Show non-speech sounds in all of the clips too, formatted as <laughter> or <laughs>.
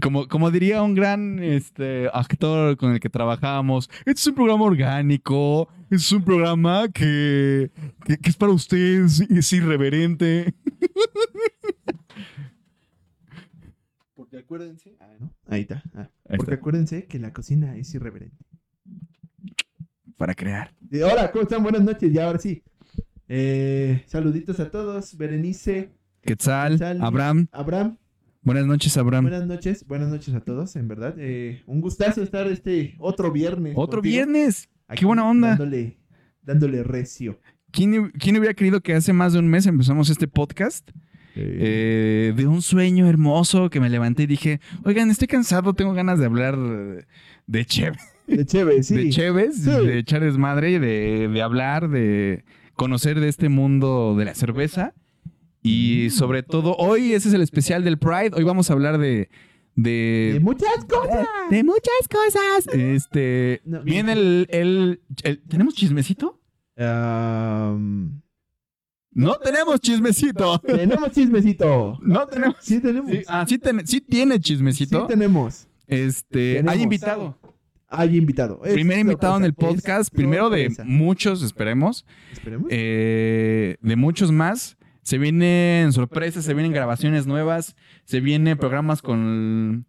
Como, como diría un gran este, actor con el que trabajábamos, este es un programa orgánico, este es un programa que, que, que es para ustedes, es irreverente. <laughs> Porque acuérdense. Ah, ¿no? Ahí está. Ah, Ahí porque está. acuérdense que la cocina es irreverente. Para crear. Y hola, ¿cómo están? Buenas noches. Ya ahora sí. Eh, saluditos a todos. Berenice, Quetzal, Quetzal, Abraham. Abraham. Buenas noches, Abraham. Buenas noches. Buenas noches a todos, en verdad. Eh, un gustazo estar este otro viernes. Otro contigo, viernes. aquí Qué buena onda. Dándole, dándole recio. ¿Quién, quién hubiera querido que hace más de un mes empezamos este podcast? Eh, de un sueño hermoso que me levanté y dije, oigan, estoy cansado, tengo ganas de hablar de Cheve. de chévere, sí. de Cheves, Sí. de echar desmadre, de, de hablar, de conocer de este mundo de la cerveza. Y Mm. sobre todo, hoy ese es el especial del Pride. Hoy vamos a hablar de. De, De muchas cosas. de muchas cosas. Este. No, viene el, el- el- ¿Tenemos chismecito? No tenemos chismecito. tenemos chismecito. No tenemos. Sí, tenemos. Sí, ah, sí, ten- sí tiene Sí, chismecito. tenemos. este. Tenemos. Hay invitado. Hay invitado. Es Primer invitado en el podcast. Primero de muchos, esperemos. Esperemos. eh, de muchos más. Se vienen sorpresas, se vienen grabaciones nuevas, se vienen programas con,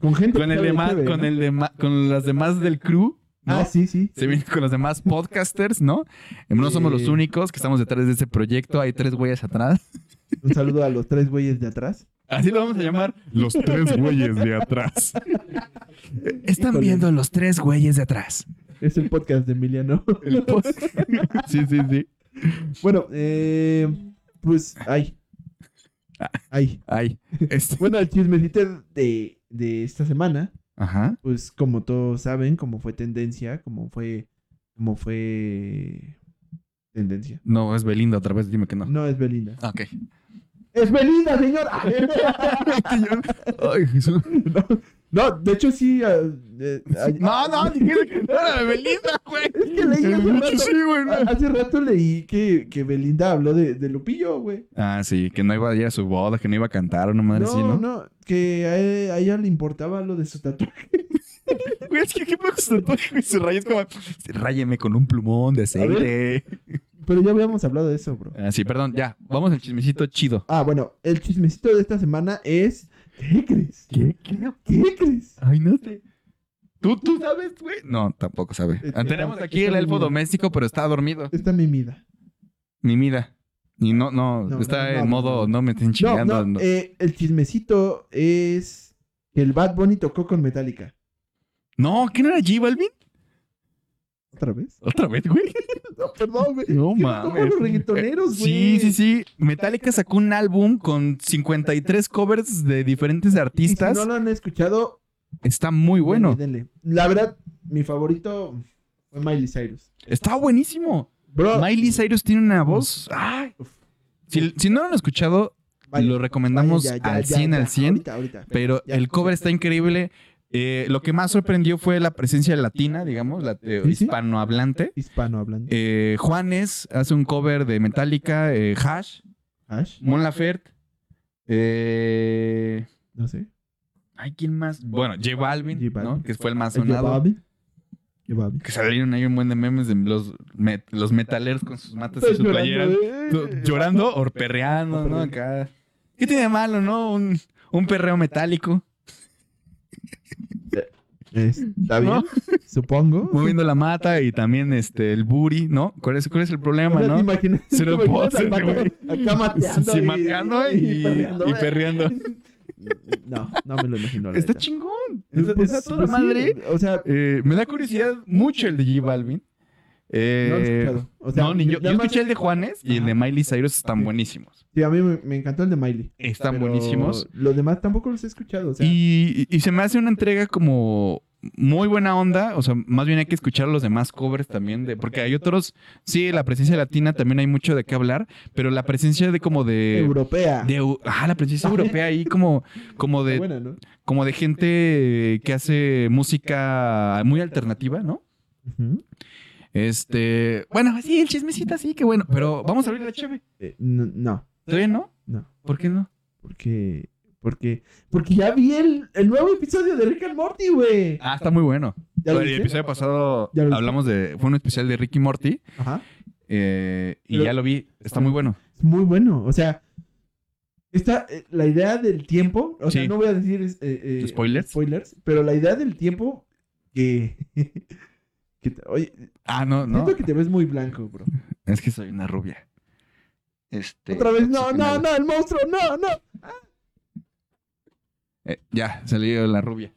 con gente con el demás, con ¿no? el dema- con las demás del crew, ¿no? Ah, sí, sí. Se vienen con los demás podcasters, ¿no? No somos los únicos que estamos detrás de este proyecto, hay tres güeyes atrás. Un saludo a los tres güeyes de atrás. Así lo vamos a llamar, los tres güeyes de atrás. Están Híjole. viendo los tres güeyes de atrás. Es el podcast de Emiliano. El pod- <laughs> sí, sí, sí. Bueno, eh, pues, ay. Ay. Ay, este- <laughs> Bueno, el chismecito de, de esta semana, Ajá. pues como todos saben, como fue tendencia, como fue, como fue tendencia. No, es Belinda otra vez, dime que no. No es Belinda. Ok. ¡Es Belinda, señor! <laughs> <laughs> Ay, Jesús. no, de hecho sí. eh, ay- No, no, dijiste que <laughs> no era de Belinda, güey. Es que leí hace rato, Sí, güey. no. hace rato leí que, que Belinda habló de, de Lupillo, güey. Ah, sí, que no iba a ir a su boda, que no iba a cantar una madre No, así, ¿no? no, que a, e- a ella le importaba lo de su tatuaje. <laughs> Güey, es que qué poco se tatuaje, güey. Su raya es como, ráyeme con un plumón de aceite. Pero ya habíamos hablado de eso, bro. Ah, sí, perdón, ya. Vamos al chismecito chido. Ah, bueno, el chismecito de esta semana es. ¿Qué crees? ¿Qué? ¿Qué crees? Ay, no sé. ¿Tú, tú sabes, güey? No, tampoco sabe. Es que Tenemos aquí el elfo doméstico, pero está dormido. Está mimida. Mi mida. Y no, no, No, está no, en no, modo, no. me estén chingando. no, eh, el chismecito es que el Bad Bunny tocó con Metallica. No, ¿quién era J Balvin? ¿Otra vez? ¿Otra vez, güey? <laughs> No, perdón, güey. No mames. los reggaetoneros, güey. Sí, sí, sí. Metallica sacó un álbum con 53 covers de diferentes Y si artistas. no lo han escuchado, Está muy bueno. denle, denle. La verdad, mi favorito fue Miley Cyrus. Está buenísimo. Bro, Miley Cyrus tiene una voz. Ay. Si, si no lo han escuchado, lo recomendamos ya, al ya, 100 ya, al 100. Ahorita, ahorita. Pero el cover está increíble. Eh, lo que más sorprendió fue la presencia latina, digamos, la eh, hispanohablante. Hispano hablando. Eh, Juanes hace un cover de Metallica, eh, Hash, Ash, Mon Laferte. Eh, no sé. Ay, ¿quién más? Bueno, J Balvin, J Balvin. ¿no? Que fue el más sonado. El Bobby. Que salieron ahí un buen de memes de los, met- los metaleros con sus matas y sus llorando, playeras. Llorando o perreando, O ¿no? Acá. ¿Qué tiene de malo, no? Un, un perreo metálico. Está bien, ¿No? supongo. Moviendo la mata y también este, el booty, ¿no? ¿Cuál es, cuál es el problema, no? Se lo vato güey. Acá mateando. Sí, y- mateando y, perreando. y perreando. <laughs> No, no me lo imagino. Está chingón. Está, Pues- toda pues sí, madre. o sea, Eh, me da curiosidad mucho el de J Balvin. Eh, no lo he escuchado. O sea, no, ni yo. Yo escuché el de Juanes y el de. Miley Cyrus están buenísimos. Sí, a mí me, me encantó el de Miley. Están buenísimos. Los demás tampoco los he escuchado. O sea, Y, y se me hace una entrega como muy buena onda. O sea, más bien hay que escuchar los demás covers también. De, porque hay otros. Sí, la presencia latina también hay mucho de qué hablar. Pero la presencia de como de. europea. de ah, la presencia europea ahí como, como de Buena, ¿no? como de gente que hace música muy alternativa, ¿no? Este, bueno, sí, el chismecito sí, qué bueno, pero vamos a abrir la cheve. Eh, no, no, ¿Todavía no? no, ¿Por qué no? porque Porque, porque ya vi el, el nuevo episodio de Rick and Morty, güey. Ah, está muy bueno. ¿Ya lo el viste? episodio pasado ¿Ya lo viste? hablamos de. Fue un especial de Ricky Morty. Ajá. eh, y Pero- ya lo vi. Está muy bueno. Es muy bueno. O sea, esta, eh, la idea del tiempo, o sea, Sí. no voy a decir eh, eh, ¿Spoilers? spoilers, pero la idea del tiempo que... <laughs> que te- oye, Ah, no, no. siento que te ves muy blanco, bro. Es que soy una rubia. Este. Otra vez, no, no, no, el monstruo, no, no. Eh, ya, salió la rubia.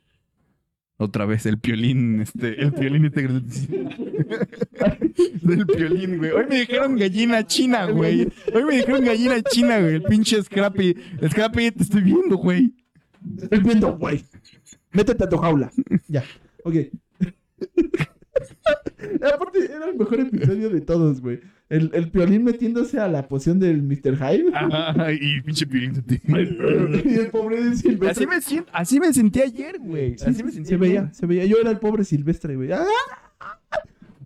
Otra vez, el piolín, este, el piolín este. <laughs> Del piolín, güey. Hoy me dijeron gallina china, güey. Hoy me dijeron gallina china, güey. El pinche Scrappy. Scrappy, te estoy viendo, güey. Te Estoy viendo, güey. Métete a tu jaula. Ya, ok. <laughs> Aparte, era el mejor episodio de todos, güey. El, el piolín metiéndose a la poción del Mr. Hyde. Ajá, y pinche piolín. <laughs> y el pobre de Silvestre. Así me, siento, así me sentí ayer, güey. Sí, Así me sentí se veía, se veía. Yo era el pobre Silvestre, güey. ¡Ah!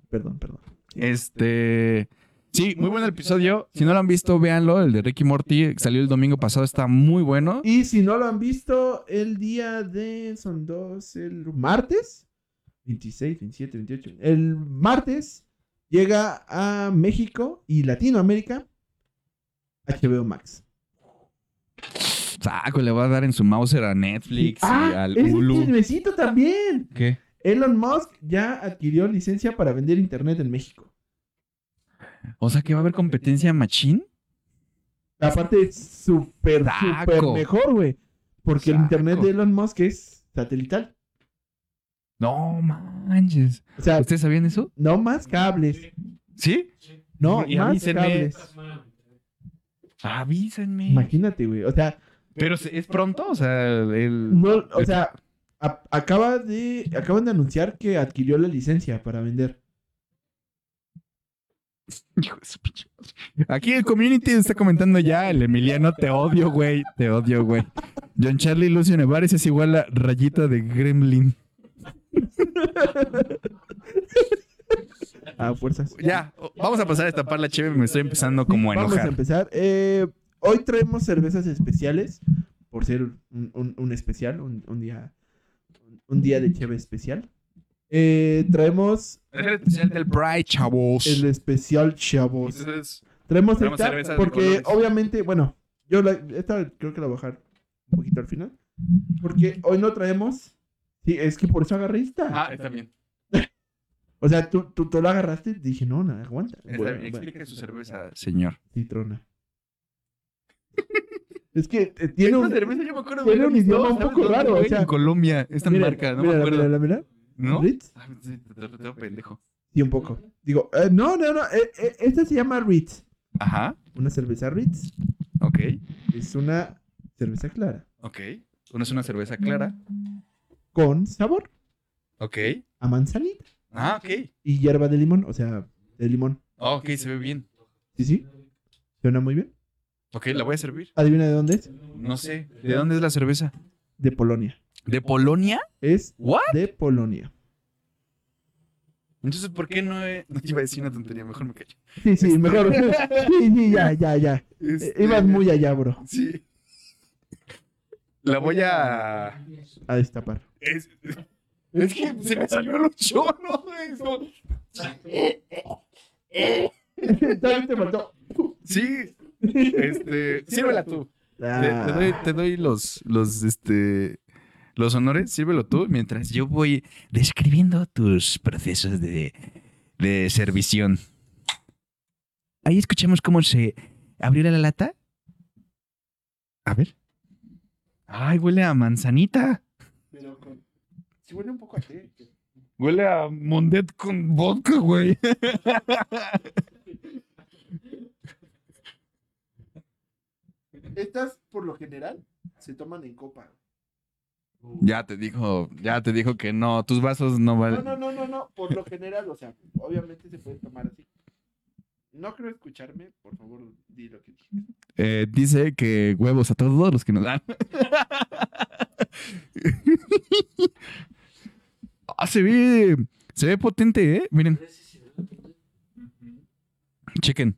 Perdón, perdón. Este. Sí, muy buen el episodio. Si no lo han visto, véanlo. El de Ricky Morty salió el domingo pasado. Está muy bueno. Y si no lo han visto, el día de. Son dos. El martes. 26, 27, 28. El martes llega a México y Latinoamérica. HBO Max. Saco, le va a dar en su Mauser a Netflix y ¡Ah! al ¡Es Hulu. chismecito también! ¿Qué? Elon Musk ya adquirió licencia para vender internet en México. O sea que va a haber competencia machín. Aparte, es súper, súper mejor, güey. Porque el internet de Elon Musk es satelital. No manches. O sea, ¿Ustedes sabían eso? no más cables. ¿Sí? No, Y más avísenme. cables. Avísenme. Imagínate, güey. O sea, Pero es pronto, o sea, el. no, o sea, a- acaba de, acaban de anunciar que adquirió la licencia para vender. Hijo de su pinche. Aquí el community está comentando ya, el Emiliano, te odio, güey. Te odio, güey. John Charlie Lucio Nevares es igual a rayita de Gremlin. A fuerzas. Ya, vamos a pasar a destapar la chévere, me estoy empezando como a Vamos a enojar. empezar. Eh, hoy traemos cervezas especiales. Por ser un, un- un especial, un, un día. Un día de cheve especial. Eh, traemos Es el especial del Pride, chavos. el especial chavos. Entonces, Traemos Traemos esta porque obviamente, bueno, yo la, esta creo que la voy a bajar un poquito al final. Porque hoy no traemos. Sí, es que por eso agarré esta. ah, está bien. O sea, tú, tú, tú la agarraste y dije, no, no, aguanta. Está Bueno, bien. bueno, Explique su cerveza, señor. citrona. <laughs> es que eh, tiene un. cerveza yo me acuerdo tiene de un idioma un poco ¿sabes dónde, raro, o sea- En Colombia, esta Mira, marca, no mira, me acuerdo. Mira, mira, ¿No? Ritz. Ah, sí, te tengo pendejo. Sí, un poco. Digo, eh, no, no, no. eh, eh, esta se llama Ritz. Ajá, Una cerveza Ritz. ok, Es una cerveza clara. ok. Una es una cerveza clara. Con sabor Ok. a manzanita. Ah, ok. Y hierba de limón, o sea, de limón. Ah, ok, se ve bien. Sí, sí. Suena muy bien. Ok, la voy a servir. Adivina de dónde es. No sé. ¿De dónde es la cerveza? De Polonia. ¿De Polonia? Es ¿What? de Polonia. Entonces, ¿por qué no he... No iba a decir una tontería, mejor me callo. Sí, sí, mejor. <laughs> Sí, sí, ya, ya, ya. Este, Ibas muy allá, bro. Sí. La voy a... A destapar. Es, es que se me salió el También te faltó. Sí. Este... Sírvela tú. Te, te doy, te doy los, los, este, los honores, sírvelo tú, mientras yo voy describiendo tus procesos de, de servición. Ahí escuchamos cómo se abrió la lata. A ver. Ay, huele a manzanita. Pero con... Sí huele un poco a té. Huele a Mondet con vodka, güey. Estas, por lo general, se toman en copa. Ya te dijo, ya te dijo que no, tus vasos no No, valen. no, no, no, no. Por lo general, o sea, obviamente se puede tomar así. No creo escucharme, por favor, di lo que dije. Eh, dice que huevos a todos los que nos dan. <laughs> ah, se ve, se ve potente, ¿eh? Miren, chequen,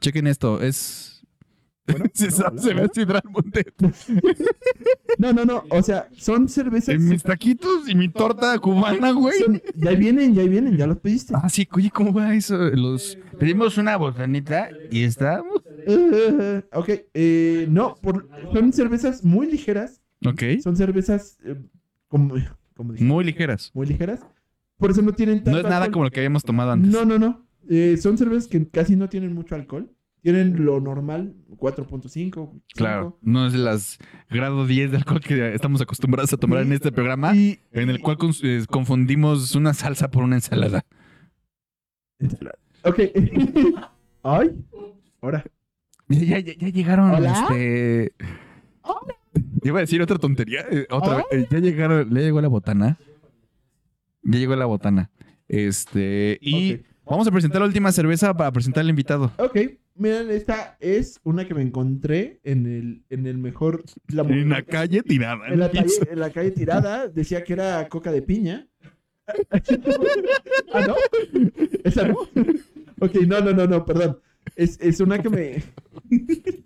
chequen esto. Es, Bueno, Se, no, sabe- hola, se ve. No, no, no. O sea, son cervezas. En mis taquitos y mi torta cubana, güey. son- ya vienen, ya vienen, ya los pediste. Ah, sí, oye, ¿cómo va eso? Los... Pedimos una botanita y estamos. <laughs> Eh, ok, eh, no, por- son cervezas muy ligeras. Ok. Son cervezas, eh, como, como dije, Muy ligeras. muy ligeras. Por eso no tienen tanto No es nada alcohol. como lo que habíamos tomado antes. No, no, no. Eh, son cervezas que casi no tienen mucho alcohol. Tienen lo normal, 4.5. Claro, no es las grado 10 de alcohol que estamos acostumbrados a tomar en este programa, Y en el cual confundimos una salsa por una ensalada. Ok. <laughs> Ay. Ahora. Ya, ya- ya llegaron, Hola. este... Iba a decir otra tontería. eh, otra vez. Eh, Ya llegaron, ya llegó la botana. Ya llegó la botana. Este, y vamos a presentar la última cerveza para presentar al invitado. Ok. Miren, esta es una que me encontré en el, en el mejor. la- En la calle tirada. en la calle, en la calle tirada. Decía que era coca de piña. <laughs> ¿Ah, no? ¿Esa no? Ok, no, no, no, no, perdón. Es, es una que me. <laughs>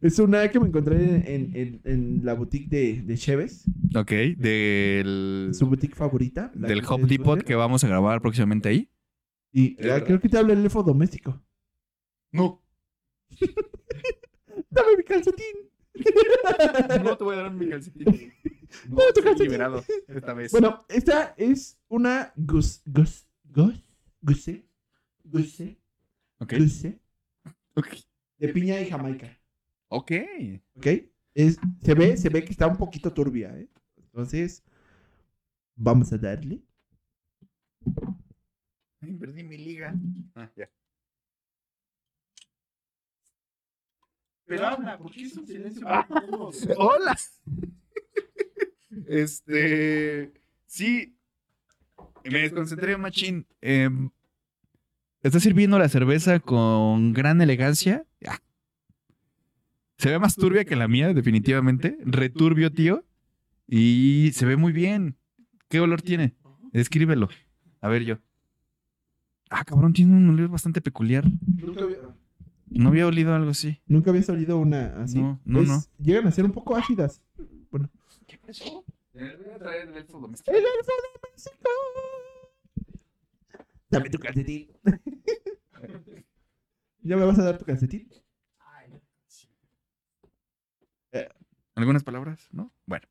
es una que me encontré en, en- en- en la boutique de, de Cheves. Ok, del, Su boutique favorita. la del que Hop ustedes Depot que vamos a grabar próximamente ahí. Y ¿Es ah, creo que te habla el elfo doméstico. No. <laughs> Dame mi calcetín. No te voy a dar mi calcetín. <laughs> No, tu estoy calcetín. liberado esta vez. Bueno, esta es una gus, gus, gus, guse, ok. guse Ok. de piña y jamaica. Ok. ¿Ok? Es, se ve, se ve que está un poquito turbia, ¿eh? Entonces, vamos a darle. Ay, perdí mi liga. Ah, ya. Pero habla, ¿por qué es un silencio? Hola. <laughs> Este. Sí. Me desconcentré, machín. Em, está sirviendo la cerveza con gran elegancia. Ah. Se ve más turbia que la mía, definitivamente. Returbio, tío. Y se ve muy bien. ¿Qué olor tiene? Descríbelo. A ver yo. Ah, cabrón, tiene un olor bastante peculiar. Nunca había, No había olido algo así. nunca había salido una así. No, no, Es- no. Llegan a ser un poco ácidas. Bueno. ¿Qué pasó? voy a traer el elfo ¡El doméstico. elfo doméstico! Dame tu calcetín. <laughs> ¿Ya me vas a dar tu calcetín? ¿Algunas palabras? ¿No? Bueno.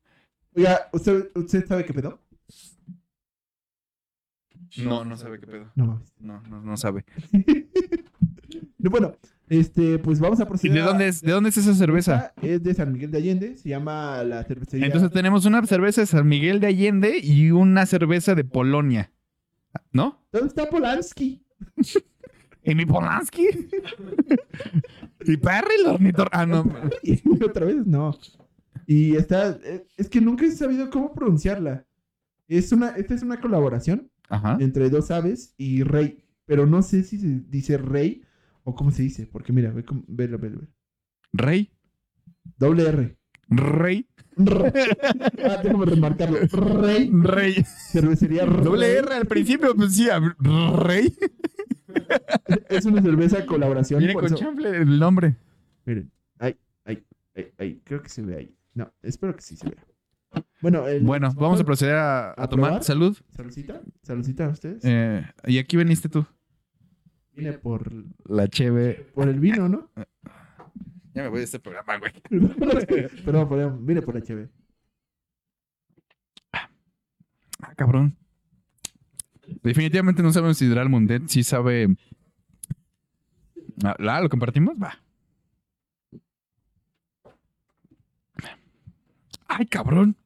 Oiga, ¿usted, ¿usted sabe qué pedo? No, no sabe qué pedo. No mames. No, no, no sabe. No, <laughs> bueno, este, pues vamos a ¿Y proceder. de dónde es, de dónde es esa cerveza? Esta Es de San Miguel de Allende, se llama la cervecería. Entonces tenemos una cerveza de San Miguel de Allende y una cerveza de Polonia. ¿No? ¿Dónde está Polanski? <laughs> ¿Y mi Polanski? <laughs> ¿Y Perry el ornitor? Ah, no. Y <laughs> otra vez no. Y está, es que nunca he sabido cómo pronunciarla. Es una, esta es una colaboración Ajá. entre dos aves y rey, pero no sé si se dice rey o cómo se dice, porque mira, ve, velo, velo, velo. Rey. Doble R. Rey. R. Ah, déjame remarcarlo. Rey. Rey. Cervecería Rey. Doble R al principio, pues sí. Rey. Es una cerveza colaboración. Por con el nombre. Miren, ahí, ahí, ahí, ahí, creo que se ve ahí. No, espero que sí se vea. Bueno, el- Bueno, vamos a proceder a, a ¿A tomar. probar? Salud. Saludcita, saludcita a ustedes. Eh, y aquí veniste tú. Vine por, La cheve. por el vino, ¿no? Ya me voy de este programa, güey. <laughs> Perdón, perdón, vine por HB. Ah, cabrón. Definitivamente no sabemos si Hidral Mundet sí sabe. Ah, ¿La lo compartimos? Va. Ay, cabrón.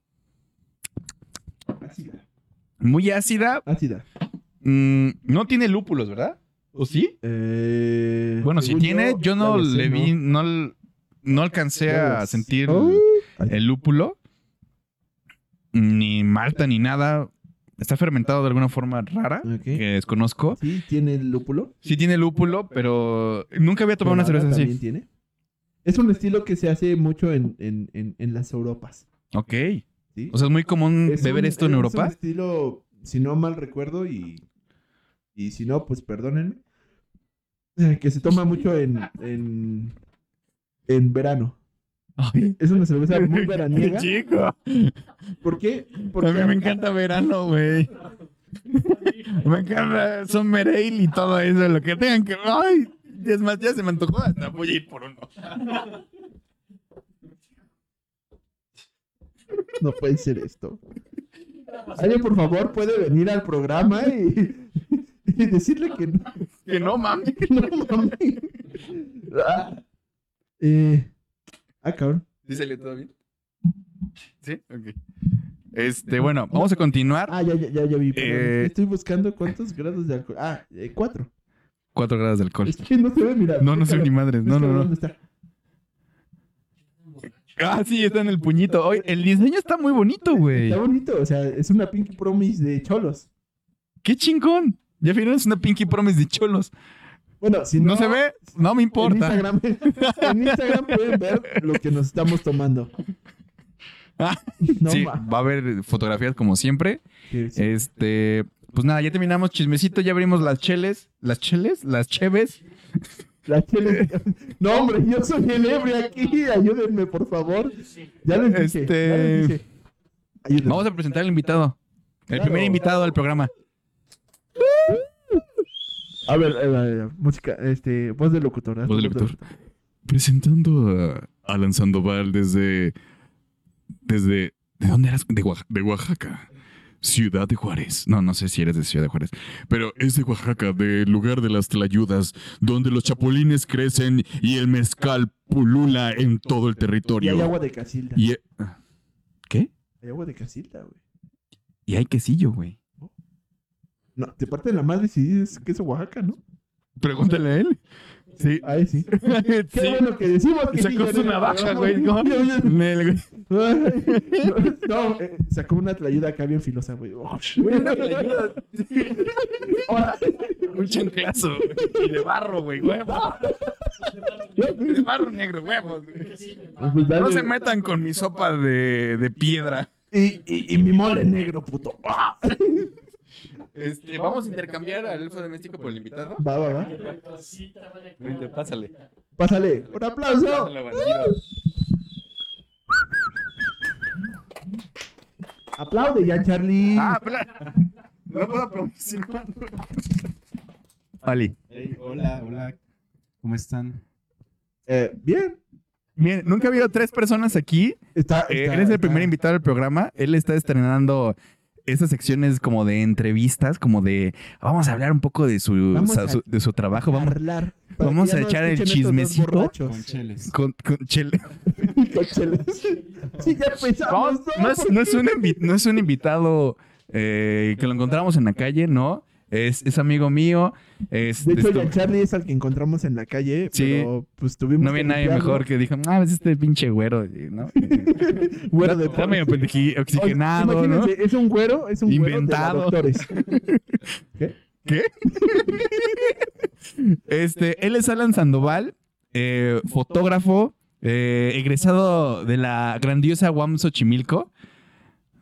Ácida. Muy ácida. Ácida. Mm, no tiene lúpulos, ¿verdad? ¿O sí? Eh, Bueno, si tiene, yo no le vi, no, no alcancé a sentir Oh. el lúpulo. Ni malta ni nada. Está fermentado de alguna forma rara que desconozco. Sí, tiene el lúpulo. Sí tiene lúpulo, pero nunca había tomado una cerveza también así. tiene. Es un estilo que se hace mucho en, en, en, en las Europas. Ok. ¿sí? O sea, es muy común Es beber un- esto en es Europa. un estilo, si no mal recuerdo, y, y si no, pues perdónenme. <laughs> Que se toma mucho en, en, en verano. Ay, Es una cerveza muy <laughs> veraniega. chico. ¿Por qué? A Porque mí me encanta verano, güey. <laughs> Me encanta Summer Ale y todo eso, lo que tengan que... Ay, es más, ya se me antojó, hasta voy a ir por uno. no puede ser esto. Alguien, por favor, puede venir al programa y, y decirle que no. Que no mames. <laughs> No mames. Ah, eh, ah, cabrón. ¿Sí salió todo bien? ¿Sí? Ok. Este, bueno, vamos a continuar. Ah, ya, ya, ya, ya vi. Eh, Estoy buscando cuántos grados de alcohol. Ah, eh, cuatro. 4 grados de alcohol. Es que no se ve, mira. No, no se ve ni madres. No, no, no. ¿Dónde está? Ah, sí, está en el puñito. Oye, el diseño está muy bonito, güey. Está bonito, o sea, es una Pinky Promise de cholos. ¡Qué chingón! Ya vieron, es una Pinky Promise de cholos. Bueno, si no, ¿No se ve? No me En importa. Instagram, <laughs> en Instagram pueden ver lo que nos estamos tomando. Ah, No sí, ma- va a haber fotografías como siempre. sí. Este, pues nada, ya terminamos chismecito, ya abrimos las cheles. ¿Las cheles? ¿Las cheves? La chele- No, hombre, yo soy el ebrio aquí. Ayúdenme, por favor. Ya les dije. Este- ya les dije. Ayúdenme. Vamos a presentar al invitado. El Claro. primer invitado al programa. A ver, a ver, a ver, música, este, voz de locutor. Voz de locutor. Presentando a Alan Sandoval desde. Desde. ¿De dónde eras? De, Oax- de Oaxaca. Ciudad de Juárez. No, no sé si eres de Ciudad de Juárez. Pero es de Oaxaca, del lugar de las tlayudas, donde los chapulines crecen y el mezcal pulula en todo el Y territorio. hay agua de casilda. Y- ¿Qué? Hay agua de casilda, güey. Y hay quesillo, güey. No, te parten la madre si dices que es Oaxaca, ¿no? Pregúntale a él. Sí. Ahí <laughs> sí. Qué sí. bueno que decimos que Sacó sí, su navaja, güey. no, <laughs> ¿no? No, <laughs> no, eh, sacó una tlayuda acá bien filosa, güey. Ahora, Un chanclazo. güey. Y de barro, güey. Huevos. De barro negro, huevos. güey. pues. No se metan con mi sopa de, de piedra. y, y, y mi mole negro, puto. Este, vamos a intercambiar al elfo doméstico por el invitado. Va, va, va. Vente, pásale. Pásale. Un aplauso. Aplaude ya, Charlie. Ah, pla- No puedo promocionar. Vale. Hey, hola, hola. ¿Cómo están? Eh, bien. Bien, nunca ha habido tres personas aquí. Está, Eh, está- él es el está- primer invitado al programa. Él está estrenando esas secciones como de entrevistas, como de vamos a hablar un poco de su, Vamos sa- a su- de su trabajo. Vamos vamos a no echar el chismecito. Con cheles. con, con Chele. <laughs> Con cheles. Sí, ya empezamos. No, es, no es un no es un invitado eh, que lo encontramos en la calle, no. Es, es amigo mío. Es, De hecho, ya Charlie es al que encontramos en la calle, Sí. pero pues tuvimos no había nadie limpiarlo. mejor que dijo, ah, es este pinche güero, ¿no? <laughs> Güero de Está medio oxigenado, Oye, ¿no? imagínense, Es un güero, es un Inventado. güero la doctores. <laughs> ¿Qué? <laughs> este, él es Alan Sandoval, eh, fotógrafo, eh, egresado de la grandiosa UAM Xochimilco.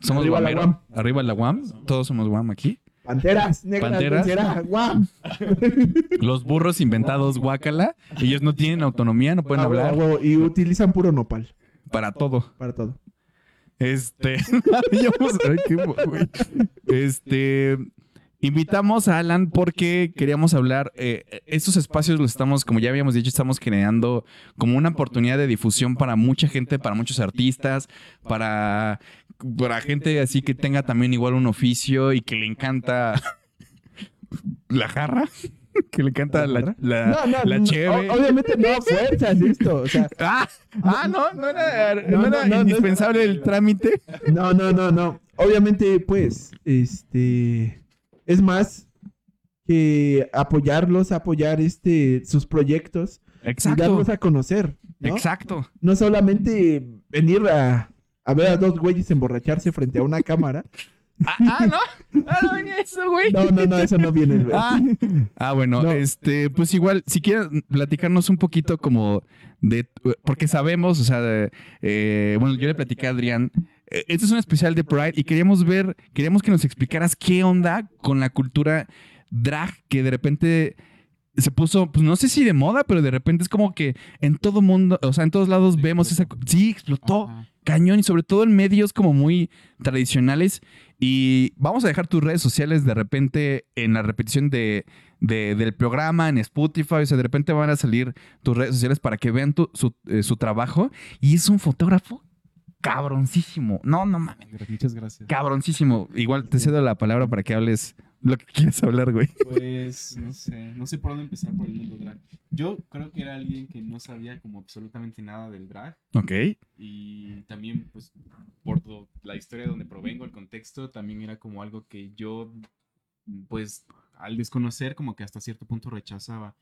Somos Arriba la. UAM. Arriba la UAM. Todos somos UAM aquí. Panteras, negras, Panteras. guau. <laughs> Los burros inventados, guácala. Ellos no tienen autonomía, no pueden Ah, hablar. huevo, Y utilizan puro nopal Para todo. para todo. Este. <laughs> Este. Invitamos a Alan porque queríamos hablar. eh, estos espacios los estamos, como ya habíamos dicho, estamos generando como una oportunidad de difusión para mucha gente, para muchos artistas, para, para gente así que tenga también igual un oficio y que le encanta la jarra, <laughs> que le encanta la, la, No, no, la no, cheve. o- obviamente no fuerzas esto. O sea, <laughs> Ah, ah, no, no era, No, no era no, no, no. indispensable el trámite. no, no, no, no. Obviamente, pues, este. Es más que apoyarlos, apoyar este sus proyectos y Exacto. darlos a conocer. ¿no? Exacto. no solamente venir a, a ver a dos güeyes emborracharse frente a una cámara. Ah, ah, no. Ah, no venía eso, güey. No, no, no, eso no viene, güey. Ah, ah, bueno, No. este, pues igual, si quieren platicarnos un poquito como de, porque sabemos, o sea, de, eh, bueno, yo le platicé a Adrián, eh, este es un especial de Pride y queríamos ver, queríamos que nos explicaras qué onda con la cultura drag que de repente se puso, pues no sé si de moda, pero de repente es como que en todo mundo, o sea, en todos lados vemos esa... Sí, explotó Ajá. Cañón y sobre todo en medios como muy tradicionales. Y vamos a dejar tus redes sociales de repente en la repetición de, de- del programa, en Spotify. O sea, de repente van a salir tus redes sociales para que vean tu- su, eh, su trabajo. Y es un fotógrafo cabroncísimo. No, no mames. Muchas gracias. Cabroncísimo. Igual te cedo la palabra para que hables lo que quieres hablar, güey. Pues no sé, no sé por dónde empezar por el mundo drag. Yo creo que era alguien que no sabía como absolutamente nada del drag Ok. y también pues por todo, la historia de donde provengo, el contexto, también era como algo que yo pues al desconocer como que hasta cierto punto rechazaba.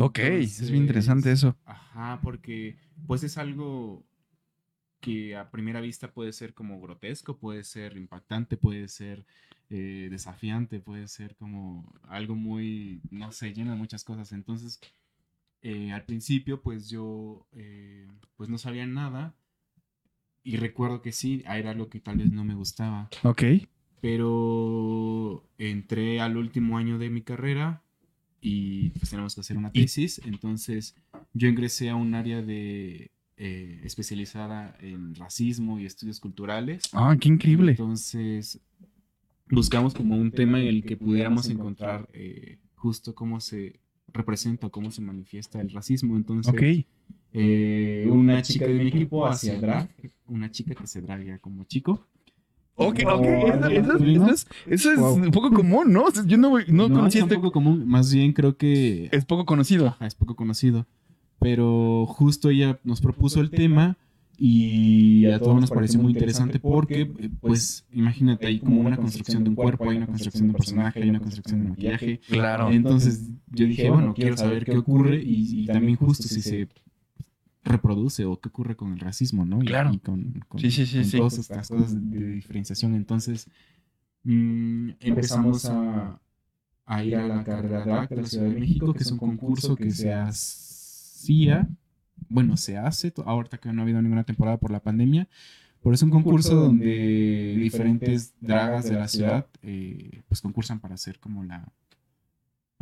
Ok. Es bien interesante Entonces, eso. Ajá, porque pues es algo que a primera vista puede ser como grotesco, puede ser impactante, puede ser eh, desafiante, puede ser como algo muy, no sé, lleno de muchas cosas. Entonces, eh, al principio pues yo eh, pues no sabía nada y recuerdo que sí, era algo que tal vez no me gustaba Ok. pero entré al último año de mi carrera y pues tenemos que hacer una tesis, entonces yo ingresé a un área de eh, especializada en racismo y estudios culturales. Ah, qué increíble. Entonces buscamos como un tema en el que pudiéramos encontrar eh, justo cómo se representa, cómo se manifiesta el racismo. Entonces Ok. eh, una chica de mi equipo hacia drag, una chica que se draga como chico. Ok, ok. Eso, eso es, eso es- eso es Wow. un poco común, ¿no? O sea, Yo no, no, No, conocía es este. poco común, más bien creo que Es poco conocido. Ajá, es poco conocido. Pero justo ella nos propuso el tema y a todos nos pareció muy interesante porque, eh, pues, imagínate, hay como una construcción de un cuerpo, hay una construcción de un personaje, hay una construcción de maquillaje. Claro. Entonces yo dije, bueno, quiero saber qué ocurre y, y también justo si se reproduce o qué ocurre con el racismo, ¿no? Y, Claro. y con, con- Sí, sí, sí, con sí. todas estas cosas de diferenciación. Entonces mm, empezamos a, a ir a la carrera drag de la Ciudad de México, que es un concurso que se hacía, bueno, se hace, ahorita que no ha habido ninguna temporada por la pandemia, pero es un concurso donde diferentes dragas de la ciudad eh, pues concursan para hacer como la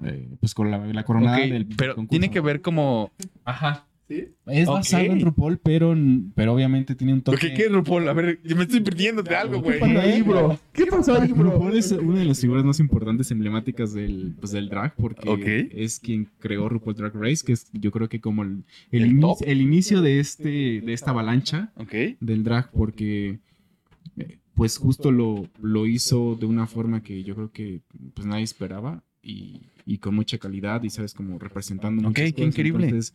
eh, pues con la, la coronada Ok, del pero concurso. tiene que ver como. Ajá. ¿Sí? Es basado en RuPaul, pero, pero obviamente tiene un toque. Ok, ¿qué es RuPaul? A ver, yo me estoy perdiendo de algo, ¿Qué güey. pasó ahí, bro? ¿Qué pasó ahí, bro? RuPaul es una de las figuras más importantes, emblemáticas del, pues, del drag, porque es quien creó RuPaul Drag Race, que es yo creo que como el, el, El ini- top. el inicio de, este, de esta avalancha del drag, porque eh, pues justo lo, lo hizo de una forma que yo creo que pues nadie esperaba y, y con mucha calidad y sabes como representando Ok, qué cosas. increíble. Entonces,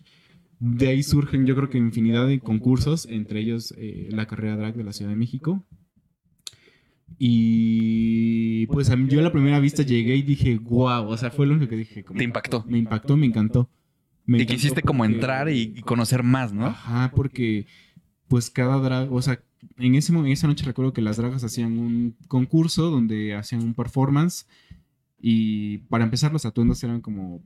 de ahí surgen yo creo que infinidad de concursos, entre ellos eh, la carrera drag de la Ciudad de México. Y pues a mí- yo a la primera vista llegué y dije, wow, o sea, fue lo único que dije. como- Te impactó. Me impactó, me encantó. Me Y encantó quisiste como porque- entrar y, conocer más, ¿no? Ajá, porque pues cada drag, o sea, en, ese, en esa noche recuerdo que las dragas hacían un concurso donde hacían un performance y para empezar los atuendos eran como...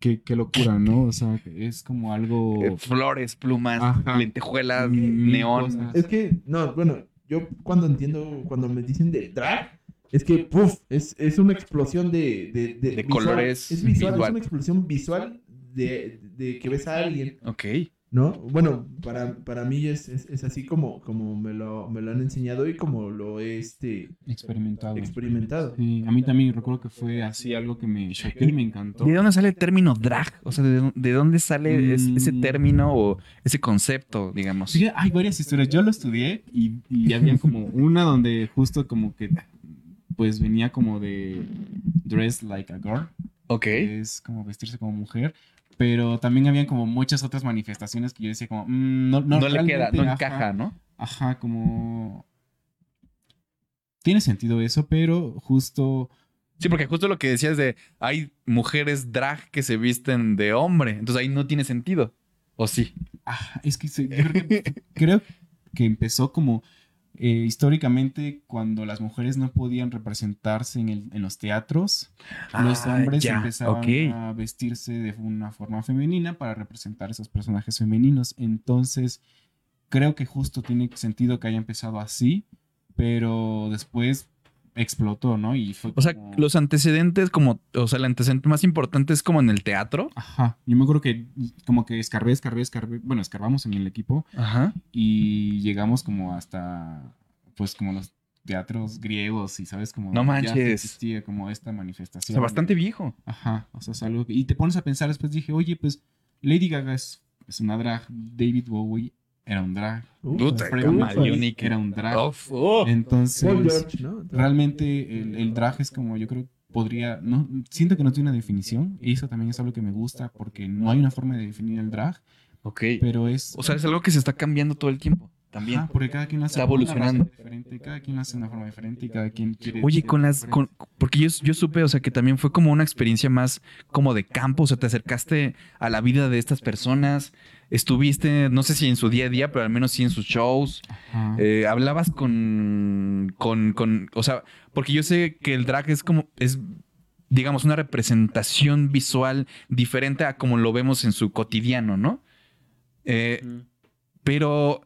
Qué, qué locura, ¿no? O sea, es como algo... Eh, Flores, plumas, Ajá. lentejuelas, neón. cosas. Es que, no, bueno, yo cuando entiendo, cuando me dicen de drag, es que, puff, es, es una explosión de... De, De colores Es visual, visual. es una explosión visual de, de que ves a alguien, Ok. ¿No? Bueno, para, para mí es, es, es así como, como me, lo, me lo han enseñado y como lo he este, Experimentado. experimentado. Sí, a mí también recuerdo que fue así algo que me choqueó y me encantó. ¿De dónde sale el término drag? O sea, ¿de, de dónde sale es- ese Mm. término o ese concepto, digamos? Sí, hay varias historias. Yo lo estudié y, y había como una donde justo como que pues venía como de dress like a girl, Ok. es como vestirse como mujer, pero también habían como muchas otras manifestaciones que yo decía como mm, no, no, No, le queda, no ajá, encaja, ¿no? Ajá, como tiene sentido eso, pero justo Sí, porque justo lo que decías de hay mujeres drag que se visten de hombre, entonces ahí no tiene sentido. ¿O sí? Ah, es que se- yo creo que, <laughs> creo que empezó como eh, históricamente cuando las mujeres no podían representarse en, el- en los teatros, los Ah, hombres ya, empezaban a vestirse de una forma femenina para representar esos personajes femeninos. Entonces, creo que justo tiene sentido que haya empezado así, pero después explotó, ¿no? Y fue O sea, como- los antecedentes, como, o sea, el antecedente más importante es como en el teatro. Ajá, yo me acuerdo que como que escarbé, escarbé, escarbé, bueno, escarbamos en el equipo Ajá. y llegamos como hasta, pues como los teatros griegos y sabes como No ya manches. existía como esta O manifestación. sea, bastante viejo. Ajá, o sea, es algo y te pones a pensar después dije, oye, pues Lady Gaga es, es una drag, David Bowie era un drag, ufa. Mercury era un drag. Uf, oh. Entonces, realmente el, el drag es como yo creo podría no siento que no tiene una definición y eso también es algo que me gusta porque no hay una forma de definir el drag Ok. pero es O sea, es algo que se está cambiando todo el tiempo. También. Ajá, porque cada quien lo hace Está de una evolucionando. razón diferente cada quien lo hace de una forma diferente y cada quien quiere Oye, con las. Con, porque yo, yo supe, o sea, que también fue como una experiencia más como de campo. O sea, te acercaste a la vida de estas personas. Estuviste, no sé si en su día a día, pero al menos sí en sus shows. Eh, hablabas con, con, con. O sea, porque yo sé que el drag es como. Es, digamos, una representación visual diferente a como lo vemos en su cotidiano, ¿no? Eh, pero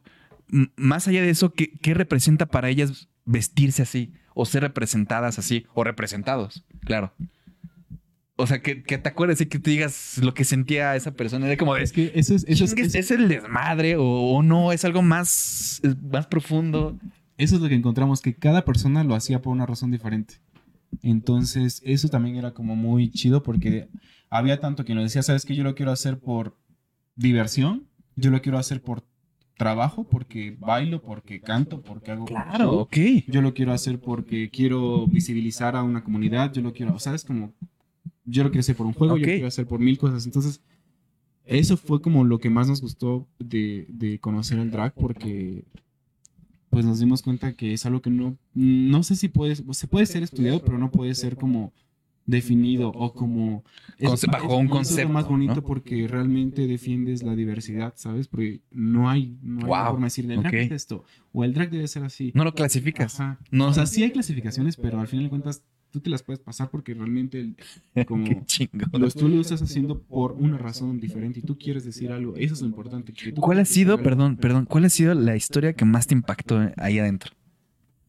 más allá de eso, ¿qué, qué representa para ellas vestirse así? O ser representadas así, o representados, claro. O sea, que, que te acuerdes y que te digas lo que sentía esa persona. Era como de, es que eso es eso es, "Chingues, eso- ¿es el desmadre o, o no? ¿Es algo más, es más profundo? eso es lo que encontramos que cada persona lo hacía por una razón diferente entonces eso también era como muy chido porque había tanto que nos decía sabes que yo lo quiero hacer por diversión yo lo quiero hacer por trabajo porque bailo porque canto porque hago show. ok. yo lo quiero hacer porque quiero visibilizar a una comunidad, yo lo quiero, o sea, es como, yo lo quiero hacer por un juego, yo Ok. lo quiero hacer por mil cosas. Entonces, eso fue como lo que más nos gustó de, de conocer el drag porque pues nos dimos cuenta que es algo que no, no sé si puede, se puede ser estudiado, pero no puede ser como definido o como Conce- bajo un es concepto, lo más bonito ¿no? porque realmente defiendes la diversidad, ¿sabes? Porque no hay, no hay Wow, forma de decir, el drag es esto, o el drag debe ser así. No lo clasificas. Ajá. No, O sea, sí hay clasificaciones, pero al final de cuentas tú te las puedes pasar porque realmente el- <laughs> como los, tú lo estás haciendo por una razón diferente y tú quieres decir algo. Eso es lo importante. que tú ¿Cuál ha sido, perdón, perdón, cuál ha sido la historia que más te impactó ahí adentro?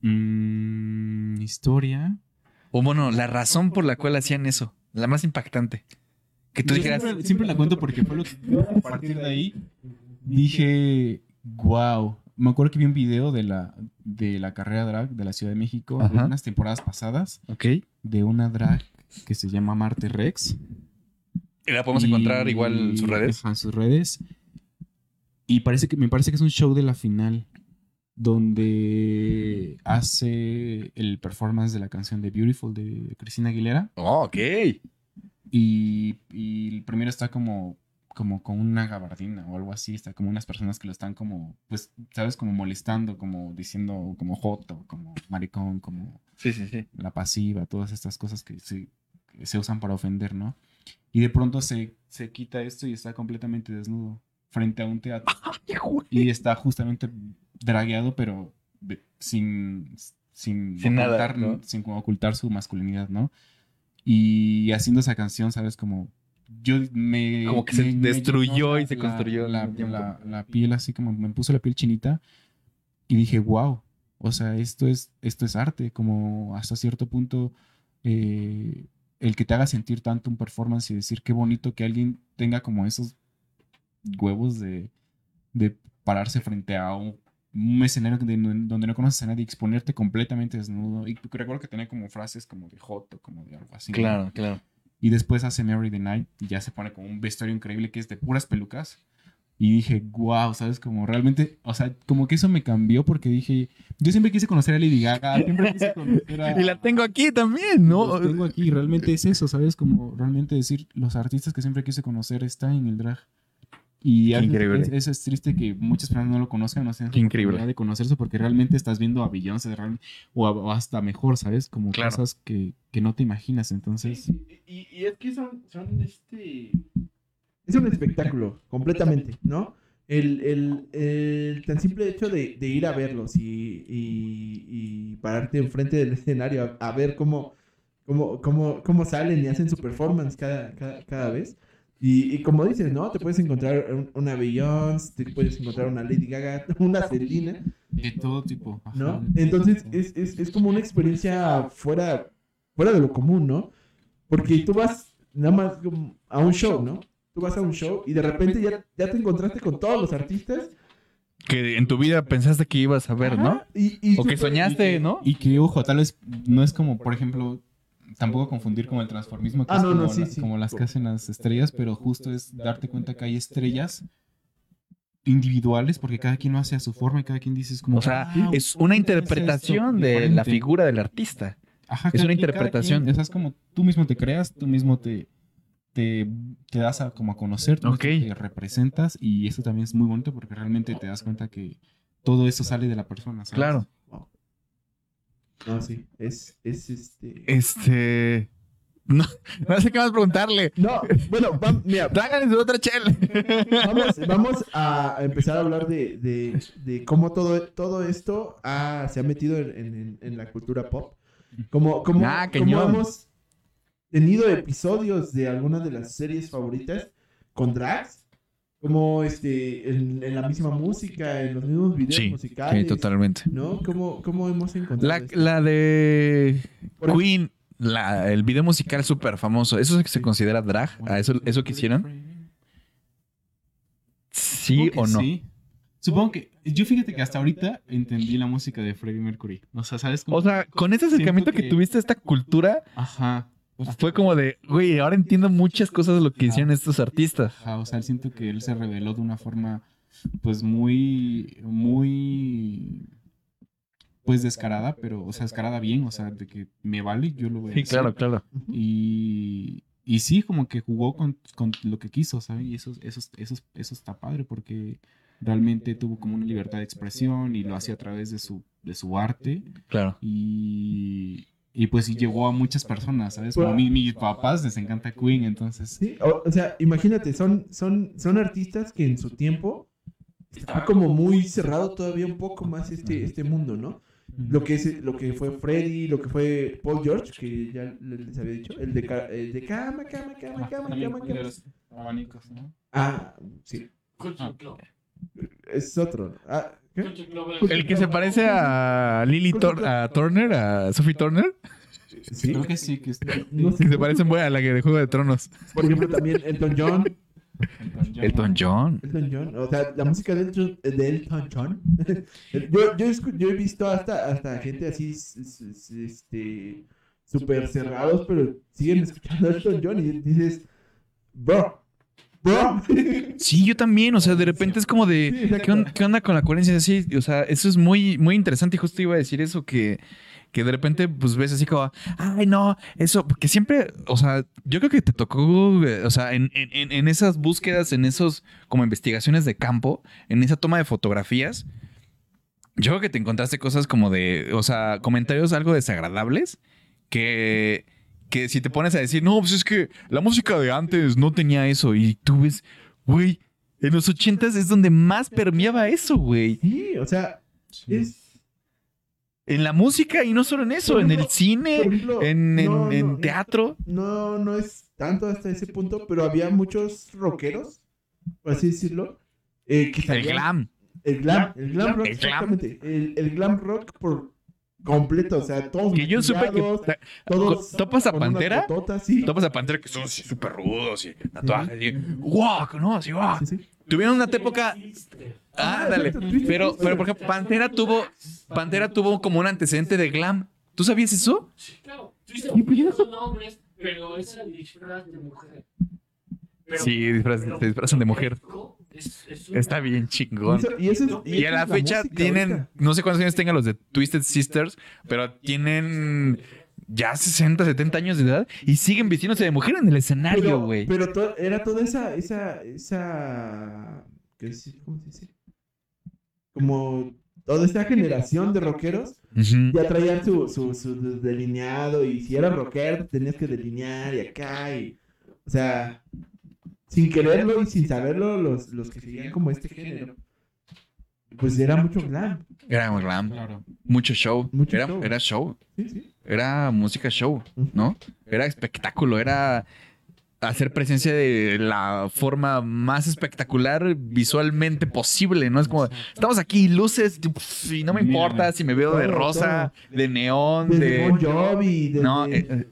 Mm, historia. O bueno, la razón por la cual hacían eso, la más impactante. Que tú Yo dijeras, siempre, siempre la cuento porque fue lo que a partir de ahí dije, wow. Me acuerdo que vi un video de la, de la carrera drag de la Ciudad de México, de Ajá. unas temporadas pasadas, ok, de una drag que se llama Marte Rex. y la podemos encontrar igual en sus redes. Ajá, en sus redes. Y parece que, me parece que es un show de la final donde hace el performance de la canción de Beautiful de Cristina Aguilera. Oh, ok. Y, y el primero está como, como con una gabardina o algo así. Está como unas personas que lo están como, pues, ¿sabes? Como molestando, como diciendo como joto, como maricón, como Sí, sí, sí. la pasiva, todas estas cosas que se, que se usan para ofender, ¿no? Y de pronto se, se quita esto y está completamente desnudo frente a un teatro. <laughs> Y está justamente dragueado, pero sin, sin, nada, ocultar, ¿no? sin ocultar su masculinidad, ¿no? Y haciendo esa canción, ¿sabes? Como yo me... Como que se me- me destruyó y se la- construyó al La, la- la piel así como me puso la piel chinita y dije, wow, o sea, esto es, esto es arte, como hasta cierto punto eh, el que te haga sentir tanto un performance y decir qué bonito que alguien tenga como esos huevos de, de pararse frente a un, un escenario de- donde no conoces a nadie y exponerte completamente desnudo. Y recuerdo que tenía como frases como de joto, como de algo así. ¿no? Claro, claro. Y después hace Mary the Night y ya se pone como un vestuario increíble que es de puras pelucas. Y dije, wow, ¿sabes? Como realmente, o sea, como que eso me cambió porque dije, yo siempre quise conocer a Lady Gaga, siempre quise conocer a... <laughs> Y la tengo aquí también, ¿no? Los tengo aquí, realmente es eso, ¿sabes? Como realmente decir, los artistas que siempre quise conocer están en el drag. Y increíble. es- eso es triste que muchas personas no lo conozcan, no la increíble. de conocerse porque realmente estás viendo a Beyoncé real- o, a- o hasta mejor, ¿sabes? Como Claro. cosas que, que no te imaginas, entonces... Y, y es que son, son este. Es un espectáculo, completamente, ¿no? El, el, el tan simple hecho de, de ir a verlos y, y, y pararte enfrente del escenario a, a ver cómo, cómo, cómo, cómo salen y hacen su performance cada, cada, cada vez, Y, y como dices, ¿no? Te puedes encontrar un- una Beyoncé, te puedes encontrar una Lady Gaga, una Selena, De todo tipo. ajá, ¿no? Entonces es, es, es como una experiencia fuera, fuera de lo común, ¿no? Porque tú vas nada más a un show, ¿no? Tú vas a un show y de repente ya, ya te encontraste con todos los artistas. Que en tu vida pensaste que ibas a ver, ¿no? Ajá, Y, y O que soñaste, ¿no? Y que, ojo, tal vez no es como, por ejemplo, tampoco confundir como el transformismo, que Ah, es no, como, no, sí, la- sí. como las que hacen las estrellas, pero justo es darte cuenta que hay estrellas individuales, porque cada quien lo hace a su forma y cada quien dice es como... O sea, "Ah, es ¿cómo una interpretación de la diferente?". figura del artista. Ajá, es una quien- interpretación. quien, o sea, es como tú mismo te creas, tú mismo te, te, te das a, como a conocer, tú te representas y eso también es muy bonito porque realmente te das cuenta que todo eso sale de la persona, ¿sabes? Claro. No, sí, es, es este... Este. No, <laughs> no sé qué más preguntarle. No, bueno, vam- mira, <laughs> Tráganle su otra chela. vamos, <laughs> vamos a empezar a hablar de, de, de cómo todo, todo esto ha- se ha metido en, en- en la cultura pop. Como, como, Ah, como hemos tenido episodios de algunas de las series favoritas con drags, como este, en, en la misma música, en los mismos videos Sí, musicales. Sí, totalmente. ¿No? ¿Cómo, cómo hemos encontrado La, esto? la de Por- Queen, la, el video musical súper famoso. ¿Eso es que se considera drag? ¿A eso, eso que hicieron? ¿Sí o no? Sí. Supongo que. Yo fíjate que hasta ahorita entendí la música de Freddie Mercury. O sea, ¿sabes cómo? O sea, con ese acercamiento que que- tuviste a esta cultura, Ajá. Fue como de, güey, ahora entiendo muchas cosas de lo que hicieron estos artistas. Ajá, o sea, siento que él se reveló de una forma, pues muy, muy, pues descarada, pero, o sea, descarada bien, o sea, de que me vale, yo lo voy a Sí, claro, claro. Y, y sí, como que jugó con, con lo que quiso, ¿sabes? Y eso, eso, eso, eso está padre porque realmente tuvo como una libertad de expresión y lo hacía a través de su, de su arte Claro. y, y pues sí llegó a muchas personas, ¿sabes? Como Bueno. mí, mis papás les encanta Queen, entonces... Sí, o, o sea, imagínate, son, son, son artistas que en su tiempo está como muy cerrado todavía un poco más este, este mundo, ¿no? Lo que, es, lo que fue Freddy, lo que fue Paul George, que ya les había dicho, el de, el de cama, cama, cama, cama, cama, de cama. los abanicos, ¿no? Ah, sí, es otro. Ah. El que se parece a Lily Tor- a Turner, a Sophie Turner, Sí, Creo que sí, que es no sé. que se parece muy a la que de Juego de Tronos. Por ejemplo, también Elton John. Elton John. Elton John, o sea, la música de Elton, de Elton John. <laughs> yo, yo, escu- yo he visto hasta, hasta gente así, este, súper cerrados, pero siguen escuchando a Elton John y dices, bro, <laughs> Sí, yo también, o sea, de repente es como de, Sí. ¿qué, on- qué onda con la coherencia? Sí, o sea, eso es muy, muy interesante y justo iba a decir eso, que, que de repente pues ves así como, ay, no, eso, porque siempre, o sea, yo creo que te tocó, o sea, en, en- en- en esas búsquedas, en esos como investigaciones de campo, en esa toma de fotografías, yo creo que te encontraste cosas como de, o sea, comentarios algo desagradables que, que si te pones a decir, no, pues es que la música de antes no tenía eso y tú ves, güey, en los ochentas es donde más permeaba eso, güey. Sí, o sea, es... En la música y no solo en eso, en el cine, ejemplo, en, en- no, en no, teatro. No, no es tanto hasta ese punto, pero había muchos rockeros, por así decirlo, eh, que El salían- glam. El glam, el glam rock, El glam. exactamente. El, el glam rock por completo, o sea, todos Que yo supe que... todos ¿Topas a Pantera? cotota, sí. Topas a Pantera que son así súper rudos y tatuajes y... ¡Wow! ¿No? Así, wow. Sí, sí. Tuvieron una época... Ah, dale. exacto, Twisted Pero, pero, por ejemplo, Pantera tuvo... Pantera tuvo como un antecedente de glam. ¿Tú sabías eso? Claro, Twisted son hombres, pero es el disfraz de mujer. Pero- Sí, disfraz- pero- se disfrazan de mujer. Es- es un- Está bien Y, chingón. eso- y eso es- Y a la fecha tienen, ahorita. no sé cuántos años tengan los de Twisted Sisters, pero tienen ya 60, 70 años de edad y siguen vistiéndose de mujer en el escenario, güey. pero to- era toda esa, esa, esa, ¿qué es? ¿cómo se dice? Como toda esta generación de rockeros ya traían su, su, su delineado y si eras rockero tenías que delinear y acá y, o sea, sin quererlo y sin saberlo los, los que seguían como este género, pues era mucho glam, Era muy glam, Claro. mucho show. Mucho era, show. era show, sí, sí. era música show. ¿no? Era espectáculo, era... hacer presencia de la forma más espectacular visualmente posible, ¿no? Es como, estamos aquí, luces, y no me importa si me veo de rosa, de neón, de... Bon Jovi, desde- No, eh, eh.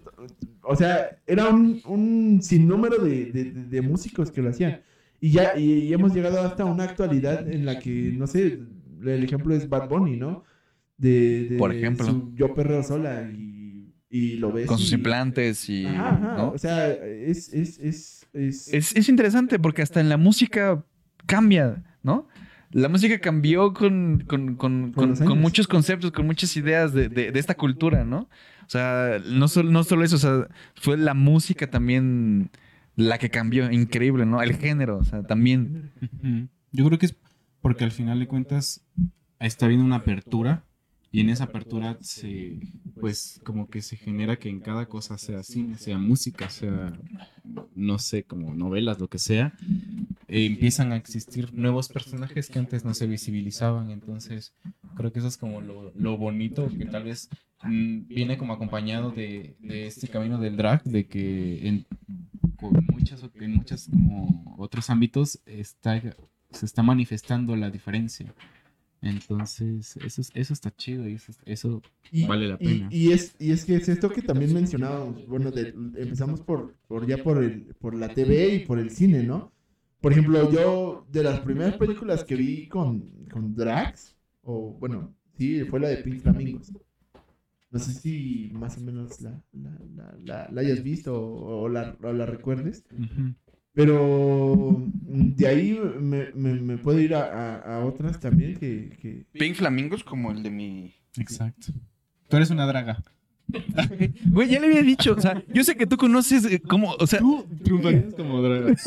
O sea, era un, un sinnúmero de, de, de- de músicos que lo hacían. Y ya y, y hemos llegado hasta una actualidad en la que, no sé, el ejemplo es Bad Bunny, ¿no? De, de Por ejemplo. su Yo perreo sola y, y lo ves. con sus y- implantes y... Ajá, ajá, ¿no? O sea, es, es, es, es, Es, es interesante porque hasta en la música cambia, ¿no? La música cambió con, con, con, Con muchos conceptos, con muchas ideas de, de- de esta cultura, ¿no? O sea, no solo, no solo eso, o sea, fue la música también la que cambió, increíble, ¿no? El género, o sea, también. Yo creo que es porque al final de cuentas está habiendo una apertura y en esa apertura se, pues como que se genera que en cada cosa sea cine, sea música, sea, no sé, como novelas, lo que sea, empiezan a existir nuevos personajes que antes no se visibilizaban. Entonces creo que eso es como lo, lo bonito que tal vez viene como acompañado de, de este camino del drag, de que en, con muchas, en muchos como otros ámbitos está, se está manifestando la diferencia. Entonces, eso, es- eso está chido y eso, eso Y, Vale la y- pena. Y, es, y es que es esto que también mencionábamos. Bueno, de- empezamos por, por ya por, el, por la TV y por el cine, ¿no? Por ejemplo, yo de las primeras películas que vi con, con drags, o bueno, sí, fue la de Pink Flamingos. No sé si más o menos la, la, la, la- la hayas visto o, o la, o la recuerdes. Pero mm, de ahí me, me, me puedo ir a, a- a otras también que, que, Pink Flamingos como el de mi... Exacto. Tú eres una draga. <laughs> Güey, ya le había dicho, o sea, yo sé que tú conoces eh, cómo, o sea... Tú triunfarías como draga. <laughs>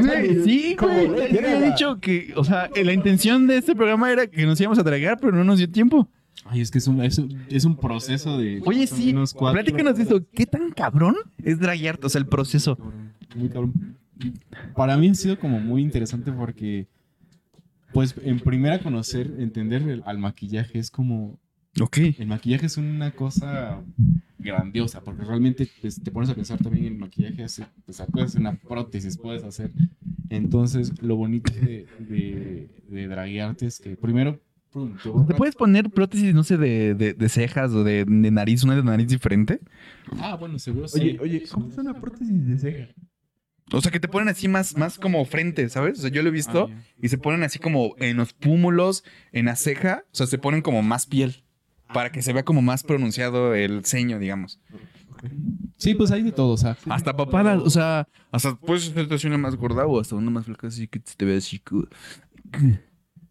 Güey, sí, güey. Ya le había dicho que, o sea, la intención de este programa era que nos íbamos a tragar, pero no nos dio tiempo. Ay, es que es un, es un, es un proceso de. Oye, sí, cuatro- platícanos de eso. ¿Qué tan cabrón es draguearte? O sea, el proceso. Muy cabrón. Para mí ha sido como muy interesante porque, pues, en primera conocer, entender el- al maquillaje es como. Ok. El maquillaje es una cosa grandiosa porque realmente pues, te pones a pensar también en el maquillaje. Pues, puedes hacer una prótesis, puedes hacer. Entonces, lo bonito de, de, de draguearte es que primero. Te ¿Te borra- puedes poner prótesis, no sé, de, de- de cejas o de, de nariz, una de nariz diferente? Ah, bueno, seguro sí. Oye, oye, ¿cómo es una prótesis de ceja? O sea, que te ponen así más, más como frente, ¿sabes? O sea, yo lo he visto Ah, y se ponen así como en los pómulos, en la ceja, o sea, se ponen como más piel para que se vea como más pronunciado el ceño, digamos. Sí, pues hay de todo, o sea. Hasta papadas, o sea, hasta puedes hacerte así una más gorda o hasta una más flaca así que te vea así.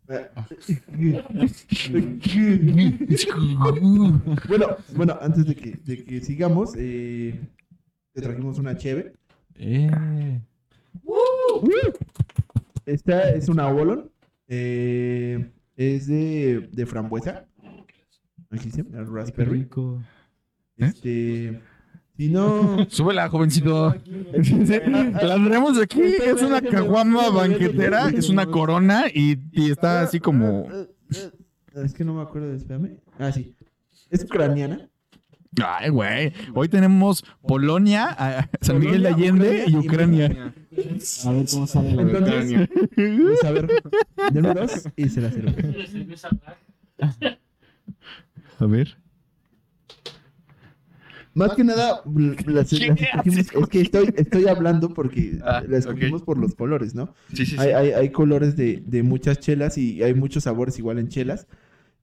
<laughs> bueno, bueno, antes de que, de que sigamos, eh, te trajimos una cheve. Eh. Esta es una Avalon. eh, es de, de frambuesa. Aquí se llama raspberry. Este, si no, Súbela, jovencito. La tenemos aquí. Es una caguama banquetera, es una corona y, y está así como. Es que no me acuerdo, espérame. Ah, sí. Es ucraniana. Ay, güey. Hoy tenemos Polonia, a- San Miguel de Allende y Ucrania. A ver cómo sale la de Ucrania. Pues, a ver, denme dos y se la black. A ver. Más que nada, las, ¿Qué las escogimos- es que estoy, estoy hablando porque Ah, la escogimos por los colores, ¿no? Sí, sí, sí. Hay, hay, hay colores de, de muchas chelas y hay muchos sabores igual en chelas.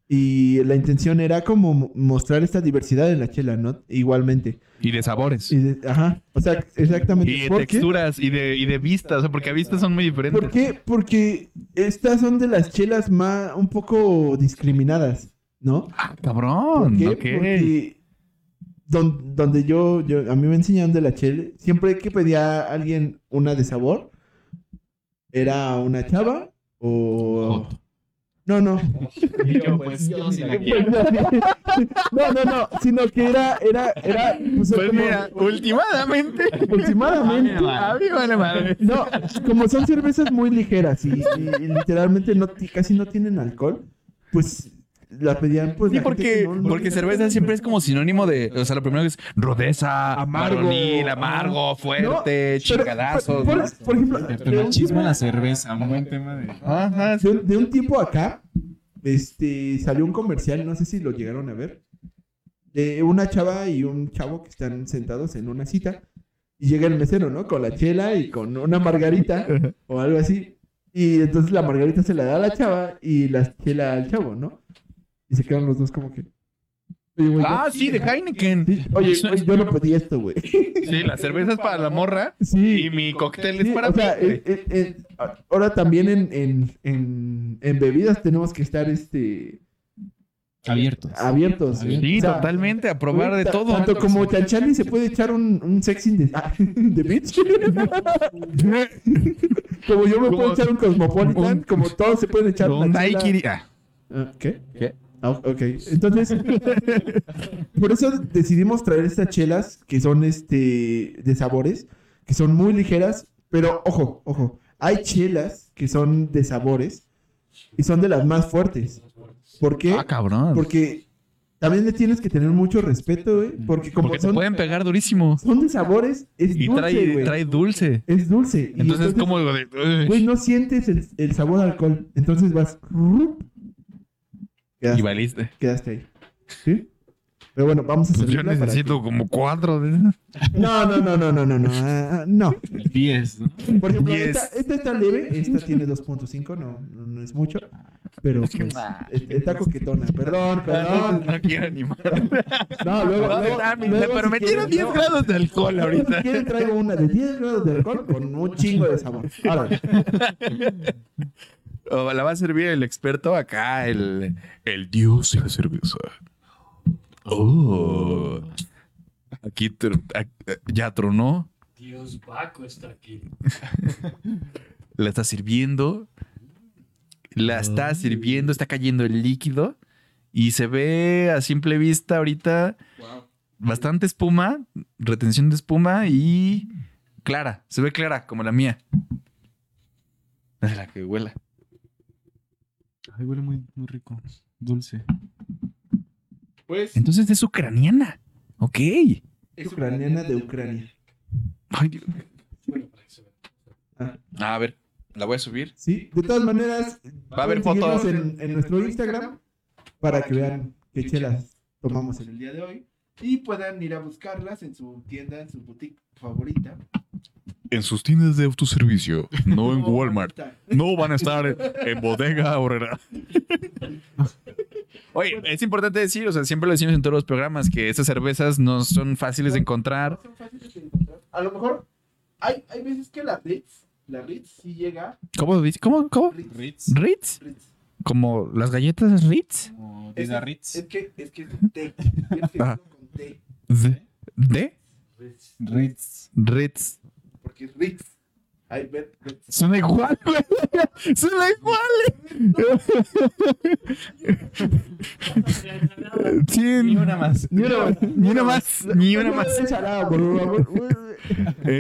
Y la intención era como mo- mostrar esta diversidad en la chela, ¿no? Igualmente. Y de sabores. Y de- ajá, o sea, exactamente. Y de ¿Por qué? texturas y de, y de vistas, o sea, porque a vistas son muy diferentes. ¿Por qué? Porque estas son de las chelas más un poco discriminadas, ¿no? Ah, ¿Por cabrón. qué? ok. Porque don- donde yo, yo, a mí me enseñaron de la chela, siempre que pedía a alguien una de sabor, era una chava o... No, no. Yo, pues, yo sí la quiero. <laughs> No, no, no, sino que era, era, era, pues, Pues como- mira, últimamente. aproximadamente. A mí vale madre. No, como son cervezas muy ligeras y, y- y literalmente no, casi no tienen alcohol, pues la pedían pues Sí, la gente porque, que no- no porque cerveza siempre es como sinónimo de. O sea, lo primero es rodeza, Amargo. varonil, amargo, fuerte, chingadazos. Por, por- por ejemplo, El de un, machismo en tiempo, la cerveza, un buen tema de. Ajá, de un- de un tiempo acá, este, salió un comercial, no sé si lo llegaron a ver, de una chava y un chavo que están sentados en una cita y llega el mesero, ¿no? Con la chela y con una margarita o algo así. Y entonces la margarita se la da a la chava y la chela al chavo, ¿no? Y se quedan los dos como que... Oye, güey, Ah, yo- sí, de Heineken. Sí, Oye, güey, yo no pedí esto, güey. Sí, la cerveza es para la morra Sí. y mi cóctel es para o sea, mí. güey. eh, eh, eh, ahora también en, en, en, en bebidas tenemos que estar este Abiertos. abiertos. Sí, O sea, totalmente, a probar de todo. Tanto como Chanchani se puede echar un, un sexing de, ah, <laughs> de bitch. <laughs> como yo me Como- puedo echar un Cosmopolitan, un- como todos se pueden echar Un una. Ah, Ah, ¿Qué? ¿Qué? Ah, ok. Entonces, <laughs> por eso decidimos traer estas chelas que son este de sabores, que son muy ligeras, pero ojo, ojo, hay chelas que son de sabores y son de las más fuertes. ¿Por qué? Ah, cabrón. Porque también le tienes que tener mucho respeto, güey, porque como Porque te son, pueden pegar durísimo. son de sabores, es Y dulce, trae, güey. trae dulce. Es dulce. Entonces es como de. Güey, no sientes el, el sabor al alcohol. Entonces vas... rup, Quedaste, Y valiste. quedaste ahí. ¿Sí? Pero bueno, vamos a Pues yo servirla para necesito como cuatro de esas. No, no, no, no, no, no, no. ah, no. 10, ¿no? Por ejemplo, Diez. esta, esta está leve, esta tiene 2.5, no, no, no es mucho. Pero <laughs> pues, es- está coquetona. Perdón, perdón. No quiero animar. <laughs> No, luego. No, luego- me luego, si prometieron quieren, 10 no. grados de alcohol ahorita. Si quieren, traigo una de 10 grados de alcohol con un chingo de sabor. Ahora, <laughs> O la va a servir el experto acá, el, el dios de la cerveza. Oh. Aquí tr- ya tronó, Dios Baco está aquí. la está sirviendo. La está sirviendo, está cayendo el líquido. Y se ve a simple vista ahorita bastante espuma, retención de espuma y clara. Se ve clara, como la mía. Es la que huela. Ay, huele muy, muy rico. Dulce. pues, Entonces es ucraniana. Ok. es ucraniana de Ucrania. Ay, Dios. Bueno, para que se vea. A ver, la voy a subir. Sí, de todas maneras, Va a haber fotos. en, en nuestro Instagram para que vean qué chelas tomamos en el día de hoy y puedan ir a buscarlas en su tienda, en su boutique favorita. En sus tiendas de autoservicio, no en Walmart. No van a estar en bodega horrera. <laughs> Oye, es importante decir, o sea, siempre lo decimos en todos los programas, que esas cervezas no son fáciles de encontrar. No son fáciles de encontrar. A lo mejor hay, hay veces que la Ritz, la Ritz sí llega. ¿Cómo dice? ¿Cómo? ¿Cómo? Ritz. Ritz. ¿Ritz? Ritz. ¿Como las galletas Ritz? O Es, Vida es Ritz. que es que es té. <laughs> Tienes que decirlo con té, ¿De? ¿De? Ritz. Ritz. Es Ritz. Ay, ven, ven. Suena igual, güey. Suena igual. Sí, Ni una más. Ni una más. Ni una más, ni una más. Por favor.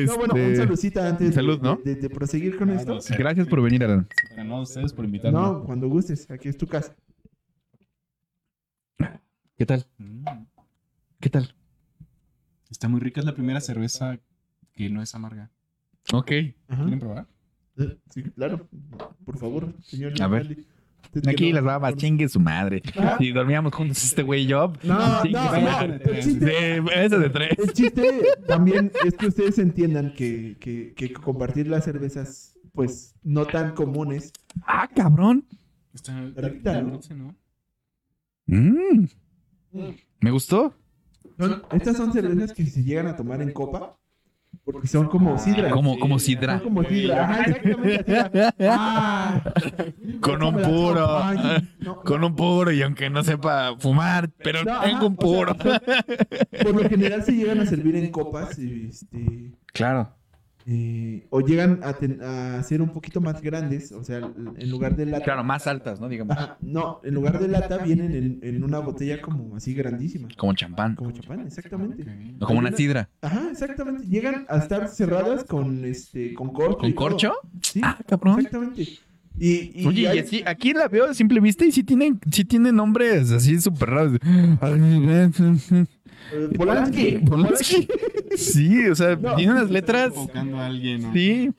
No, bueno, un Este, saludcita antes de- salud, ¿no? de, de proseguir con esto. Gracias por venir, Alan. No, a ustedes por invitarme. No, cuando gustes, aquí es tu casa. ¿Qué tal? Mm. ¿Qué tal? Está muy rica. Es la primera cerveza que no es amarga. Ok. Ajá. ¿Quieren probar? Eh, Sí, claro. Por favor, señor. A ver. Aquí no- las babas, chingue su madre. Ah. Si dormíamos juntos este güey y yo. No, chingue no, su no. madre. El chiste, De ese de tres. el chiste también es que ustedes entiendan que, que, que compartir las cervezas, pues, no tan comunes. Ah, cabrón. Está ¿no? ¿no? Mm. Me gustó. Son- estas son cervezas que se llegan a tomar en copa, porque son como sidra. Como, como sidra. Son como sidra. Ajá, exactamente. así. Ah, Con un puro. tomo. Ay, no, <laughs> Con un puro y aunque no sepa fumar, pero No, tengo ajá, un o sea, puro. Por lo <laughs> general se llegan a servir en copas, este, Claro. Eh, o llegan a, ten- a ser un poquito más grandes, o sea, en lugar de lata. Claro, más altas, ¿no? Digamos. Ajá, no, en lugar de lata vienen en, en una botella como así grandísima, Como champán. como champán, exactamente. O como una sidra. Ajá, exactamente. Llegan a estar cerradas con este, con corcho. ¿Con y corcho? Sí, Ah, cabrón. exactamente. Y, y Oye, y hay- así, aquí la veo a simple vista y sí tiene, sí tiene nombres así súper raros. Polanski. Polanski. Sí, o sea, No. tiene unas letras. Enfocando a alguien. ¿no? Sí.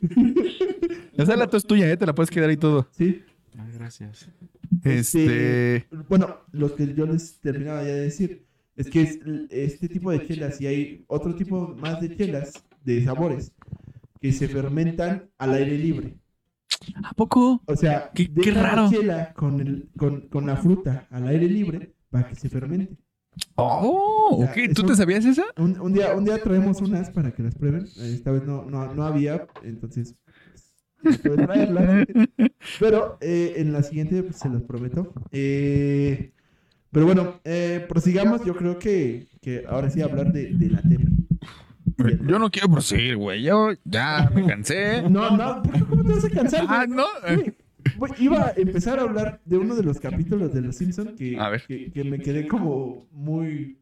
Esa lata es tuya, ¿eh? Te la puedes quedar y todo. Sí. Ah, gracias. Este. Bueno, lo que yo les terminaba ya de decir es que es este tipo de chelas y hay otro tipo más de chelas de sabores que se fermentan al aire libre. ¿A poco? O sea, Qué- la raro. chela con, el, con, con la fruta al aire libre para que se fermente. Oh, ok. ¿Tú un- te sabías esa? Un, un día, un día traemos unas para que las prueben. Esta vez no, no, no había, entonces <laughs> traerlas. Pero eh, en la siguiente pues, se los prometo. Eh, pero bueno, eh, prosigamos. Yo creo que, que ahora sí hablar de, de la tele. Yo no quiero proseguir, güey. Yo ya me cansé. No, no, ¿por qué? ¿cómo te vas a cansar? Ah, no. Güey, Iba a empezar a hablar de uno de los capítulos de Los Simpsons que, A ver. que, que me quedé como muy...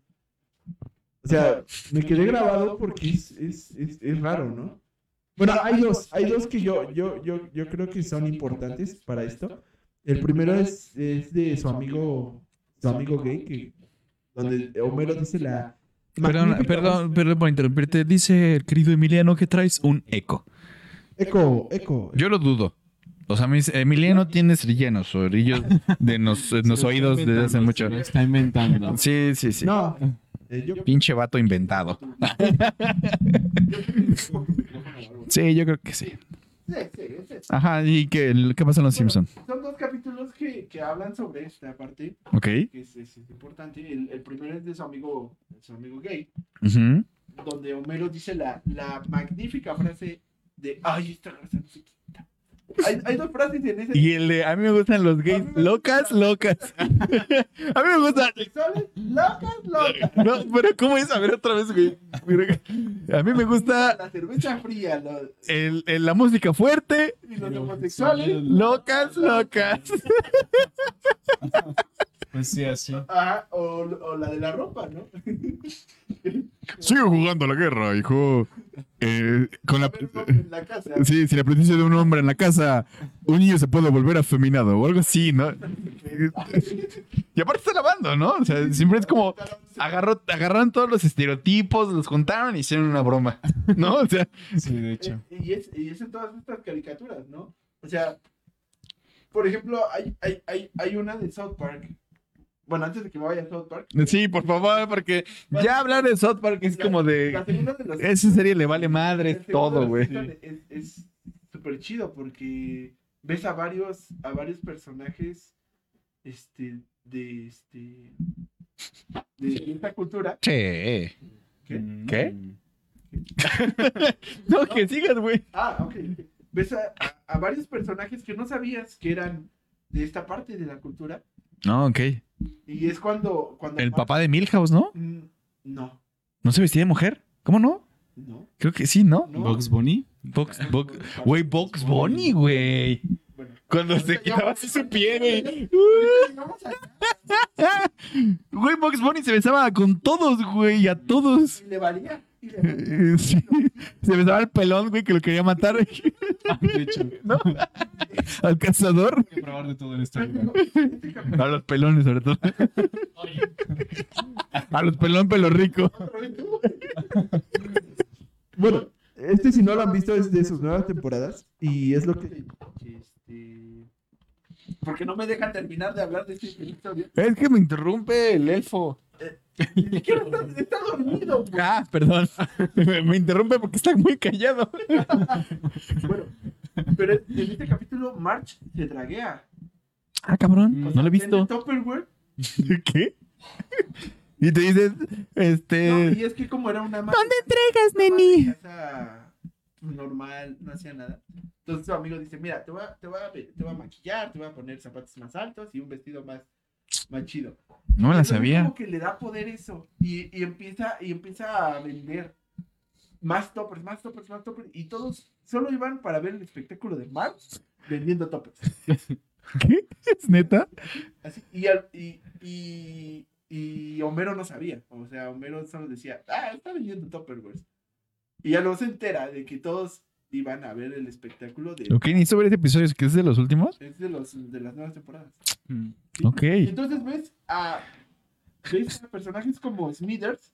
O sea, me quedé grabado porque es, es, es, es raro, ¿no? Bueno, hay dos, hay dos que yo, yo, yo, yo creo que son importantes para esto. El primero es, es de su amigo, su amigo gay, que, donde Homero dice la... Perdón, perdón, perdón por interrumpirte. Dice el querido Emiliano que traes un eco. Eco, eco. Yo lo dudo. O sea, mis, Emiliano tiene rellenos o orillos de nos, <laughs> en los oídos está desde hace mucho. se lo Está inventando. Sí, sí, sí. No, eh, yo... Pinche vato inventado. <laughs> Sí, yo creo que sí. Sí, sí, sí. Ajá, ¿y qué, qué pasa en Los Simpson? Son dos capítulos que, que hablan sobre esta parte, Ok. que es, es importante. El, el primero es de su amigo, de su amigo gay, donde Homero dice la, la magnífica frase de ¡Ay, esta grasa no se quita! Hay, hay dos frases en ese. Y el de, a mí me gustan los gays locas, locas. <laughs> a mí me gustan. Locas, locas. No, pero ¿cómo es? A ver otra vez, güey. A mí me gusta La cerveza fría, los, el, el- la música fuerte, y los homosexuales. locas, locas. Pues sí, así. Ajá, o, o la de la ropa, ¿no? <laughs> Sigo jugando a la guerra, hijo. Eh, con la... En la casa. Sí, si la presencia de un hombre en la casa, un niño se puede volver afeminado o algo así, ¿no? <laughs> Y aparte está lavando, ¿no? O sea, siempre es como agarró, agarraron todos los estereotipos, los juntaron y hicieron una broma, ¿no? O sea, Sí, de hecho. Eh, Y es, y es en todas estas caricaturas, ¿no? O sea, por ejemplo, hay, hay, hay, hay una de South Park. Bueno, antes de que me vaya a South Park. sí, por favor, porque ya hablar de South Park es como La de... segunda de los. Esa serie le vale madre todo, güey. Es súper chido porque ves a varios, a varios personajes este, de, este, de esta cultura. Che. ¿Qué? ¿Qué? Mm. <laughs> No, que sigas, güey. Ah, ok. Ves a, a- a varios personajes que no sabías que eran de esta parte de la cultura. No, ok. Y es cuando. cuando El papá de Milhouse, ¿no? Mm, No, ¿No se vestía de mujer? ¿Cómo no? no. Creo que sí, ¿no? Bunny. Box, Box, güey, Box Bunny, güey. Cuando se quitaba así su pie, güey. <laughs> <laughs> Güey, Box Bunny se besaba con todos, güey, a todos. y le valía. y. Eh, sí. Se besaba al pelón, güey, que lo quería matar. De hecho, <laughs> ¿No? Al cazador. hay que probar de todo en esta vida. Este A los pelones, sobre todo. Oye, A los pelón, pelo rico. Bueno, este si no lo han visto es de sus nuevas temporadas y es lo que... que. Porque no me dejan terminar de hablar de este episodio. Es que me interrumpe el elfo. Ni está, está dormido. güey. Ah, perdón. Me, me interrumpe porque está muy callado. Bueno, pero en este capítulo March se draguea. Ah, cabrón. O No sea, lo he visto. Tupperware. <laughs> ¿Qué? Y te dices, este. No, y es que como era una ¿Dónde entregas, neni? casa normal, no hacía nada. Entonces su amigo dice, mira, te voy, a, te, voy a, te voy a maquillar, te voy a poner zapatos más altos y un vestido más, más chido. No la Entonces, sabía. Como que le da poder eso y, y empieza, y empieza a vender más toppers, más toppers, más toppers. Y todos solo iban para ver el espectáculo de Marx vendiendo toppers. <laughs> ¿Qué? ¿Es neta? Así, y, al- y, y, y Homero no sabía. O sea, Homero solo decía, ah, está vendiendo Tupperwares. Y ya luego se entera de que todos iban a ver el espectáculo de, Ok, necesito ver ese episodio, que es de los últimos. es de, los, de las nuevas temporadas. Mm. Ok. Entonces ves a, ves a personajes como Smithers,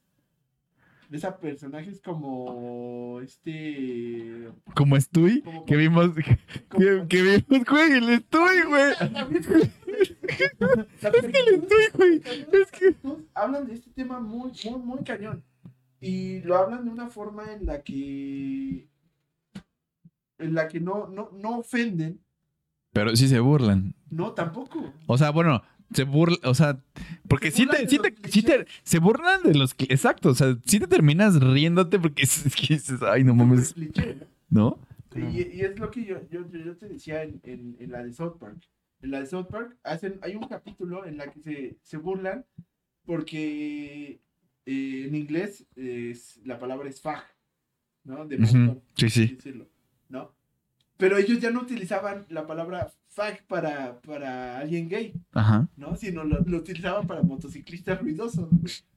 ves a personajes como este... Como Stewie, Como- que vimos, <laughs> que, como- que vimos, güey, <laughs> el Stewie, güey. Es que el Stewie, güey. Es que... hablan de este tema muy, muy, muy cañón. Y lo hablan de una forma en la que. En la que no, no, no ofenden. Pero sí se burlan. No, tampoco. O sea, bueno, se burlan, o sea, porque Se sí te, sí te, sí te, clichés. se burlan de los, exacto, o sea, sí te terminas riéndote porque es, <laughs> es que dices, ay, no mames, ¿no? ¿no? Y, y es lo que yo, yo, yo- yo te decía en, en, en la de South Park. En la de South Park hacen, hay un capítulo en la que se, se burlan porque eh, en inglés es- la palabra es fag, ¿no? De montón, Sí, así sí. decirlo, ¿no? Pero ellos ya no utilizaban la palabra fag para, para alguien gay, Ajá. ¿no? Sino lo, lo utilizaban para motociclistas ruidosos.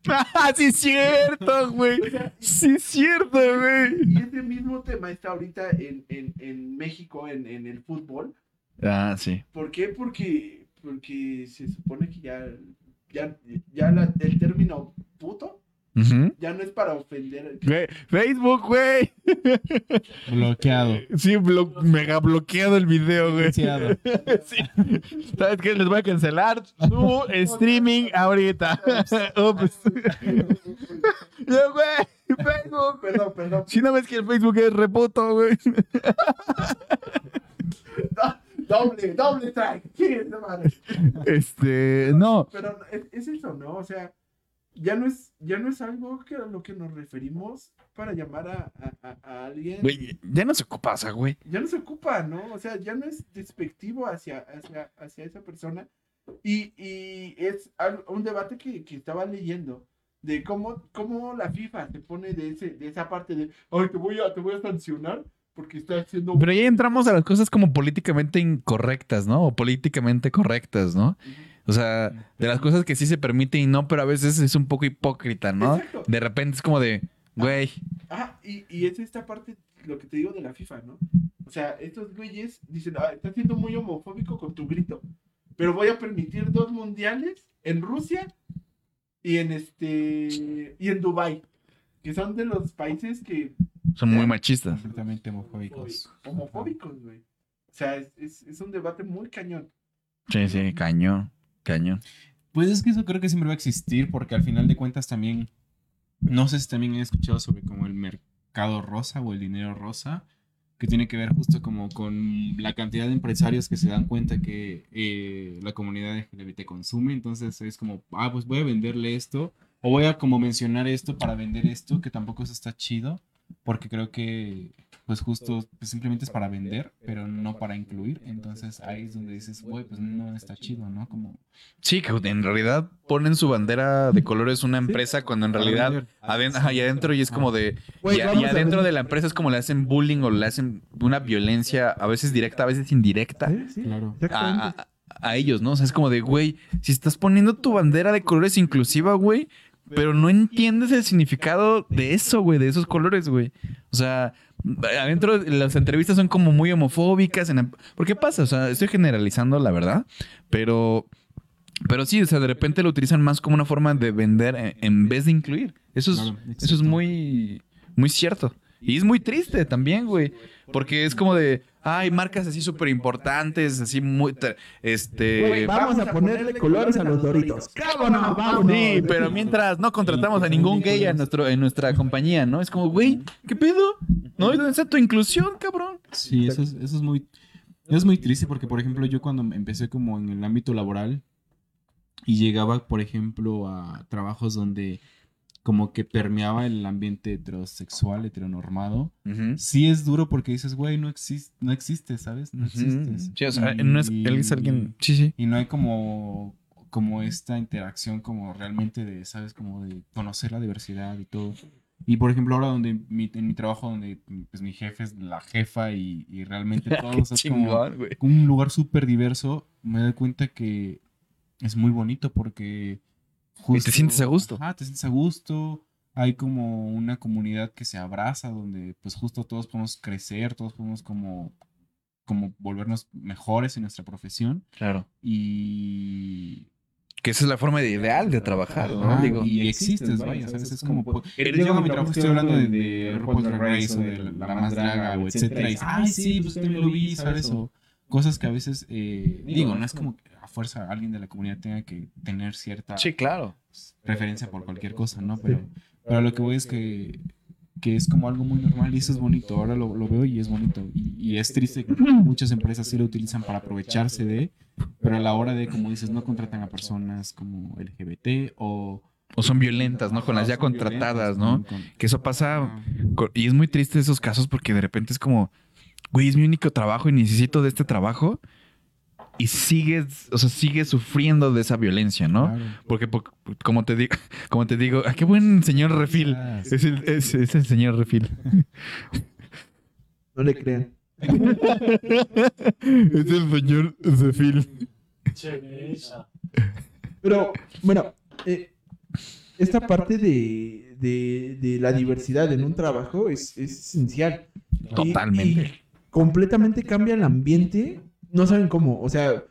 ¡Ah, <laughs> sí es cierto, güey! O sea, Sí es cierto, güey. y ese mismo tema está ahorita en, en, en México, en, en el fútbol. Ah, sí. ¿Por qué? Porque, porque se supone que ya, ya, ya la- el término puto Ya no es para ofender. Güey, Facebook, güey. Bloqueado. Sí, blo- mega bloqueado el video, güey. Sí. ¿Sabes qué? Les voy a cancelar su streaming ahorita. Ups. Yo, güey, Facebook. Perdón, perdón. Si no ves que el Facebook es reputo, güey. Doble, doble strike. Sí, esa madre. Este, no. Pero es, es eso, ¿no? O sea, ya no es, ya no es algo que a lo que nos referimos para llamar a, a- a- alguien. Güey, ya no se ocupa, o sea, güey. ya no se ocupa, ¿no? O sea, ya no es despectivo hacia, hacia, hacia esa persona. Y, y es un debate que, que estaba leyendo de cómo, cómo la FIFA se pone de, ese, de esa parte de, ay, te voy a, te voy a sancionar porque estás haciendo... Pero ya entramos a las cosas como políticamente incorrectas, ¿no? O políticamente correctas, ¿no? O sea, de las cosas que sí se permite y no, pero a veces es un poco hipócrita, ¿no? Exacto. De repente es como de, güey, Ah, y, y es esta parte, lo que te digo de la FIFA, ¿no? O sea, estos güeyes dicen, ah, estás siendo muy homofóbico con tu grito, pero voy a permitir dos mundiales en Rusia y en este y en Dubai, que son de los países que son muy machistas. Completamente homofóbicos. homofóbicos, güey. O sea, es, es, es un debate muy cañón. Sí, sí, cañón, Pues es que eso creo que siempre va a existir porque al final de cuentas también, no sé si también he escuchado sobre como el mercado rosa o el dinero rosa, que tiene que ver justo como con la cantidad de empresarios que se dan cuenta que eh, la comunidad LGBT consume, entonces es como, ah, pues voy a venderle esto, o voy a como mencionar esto para vender esto, que tampoco eso está chido, porque creo que pues justo pues simplemente es para vender, pero no para incluir, entonces ahí es donde dices, güey, pues no está chido, ¿no? Como... Sí, que en realidad ponen su bandera de colores una empresa cuando en realidad aden- ajá, y adentro y es como de... Y, adentro de la empresa es como le hacen bullying o le hacen una violencia, a veces directa, a veces indirecta. Sí, sí, Claro. a- a ellos, ¿no? O sea, es como de, güey, si estás poniendo tu bandera de colores inclusiva, güey, pero no entiendes el significado de eso, güey, de esos colores, güey. O sea, adentro de las entrevistas son como muy homofóbicas. En, ¿Por qué pasa? O sea, estoy generalizando la verdad, pero... Pero sí, o sea, de repente lo utilizan más como una forma de vender en, en vez de incluir. Eso es, Claro, eso es muy, muy cierto. Y es muy triste también, güey. Porque es como de, ay, marcas así súper importantes, así muy, este... Güey, vamos a ponerle colores a los doritos. ¡Vámonos, vámonos! Sí, pero mientras no contratamos a ningún gay en, nuestro, en nuestra compañía, ¿no? Es como, güey, ¿qué pedo? ¿No? ¿Y dónde está tu inclusión, cabrón? Sí, eso es, eso es muy, eso es muy triste porque, por ejemplo, yo cuando empecé como en el ámbito laboral y llegaba, por ejemplo, a trabajos donde como que permeaba el ambiente heterosexual, heteronormado, sí es duro porque dices, güey, no, existe no existe, ¿sabes? No existes. Sí, o sea, Y- no es, él es alguien... Sí, sí. Y no hay como, como esta interacción como realmente de, ¿sabes? Como de conocer la diversidad y todo. Y por ejemplo, ahora donde mi- en mi trabajo, donde pues mi jefe es la jefa y, y realmente <laughs> todos es como güey. un lugar súper diverso, me doy cuenta que es muy bonito porque... Y te sientes a gusto. Ajá, te sientes a gusto. hay como una comunidad que se abraza, donde pues justo todos podemos crecer, todos podemos como, como volvernos mejores en nuestra profesión. Claro. Y Que esa es la forma de- ideal de trabajar, ¿no? Digo, y existes, vaya, ¿sabes? Es como, pues, yo a mi trabajo estoy hablando de, de RuPaul's Drag Race o de la, la más draga o etcétera, y dices, ay, sí, pues también lo vi, ¿sabes? O cosas que a veces, eh, digo, no es como fuerza alguien de la comunidad tenga que tener cierta sí, claro. preferencia por cualquier cosa, ¿no? Pero, pero lo que voy es que, que es como algo muy normal y eso es bonito. Ahora lo, lo veo y es bonito. Y, y es triste que muchas empresas sí lo utilizan para aprovecharse de, pero a la hora de, como dices, no contratan a personas como LGBT o... O son violentas, ¿no? Con las ya contratadas, ¿no? Que eso pasa y es muy triste esos casos porque de repente es como, güey, es mi único trabajo y necesito de este trabajo y sigues, o sea, sigues sufriendo de esa violencia, ¿no? Claro. Porque, po- como te digo, como te digo, ah, qué buen señor Refil. Ah, Es el, es, es el señor Refil. No le crean. <laughs> es el señor Refil. Pero, bueno, eh, esta parte de, de, de la diversidad en un trabajo es, es esencial. Y- Totalmente. y completamente cambia el ambiente. No saben cómo. O sea,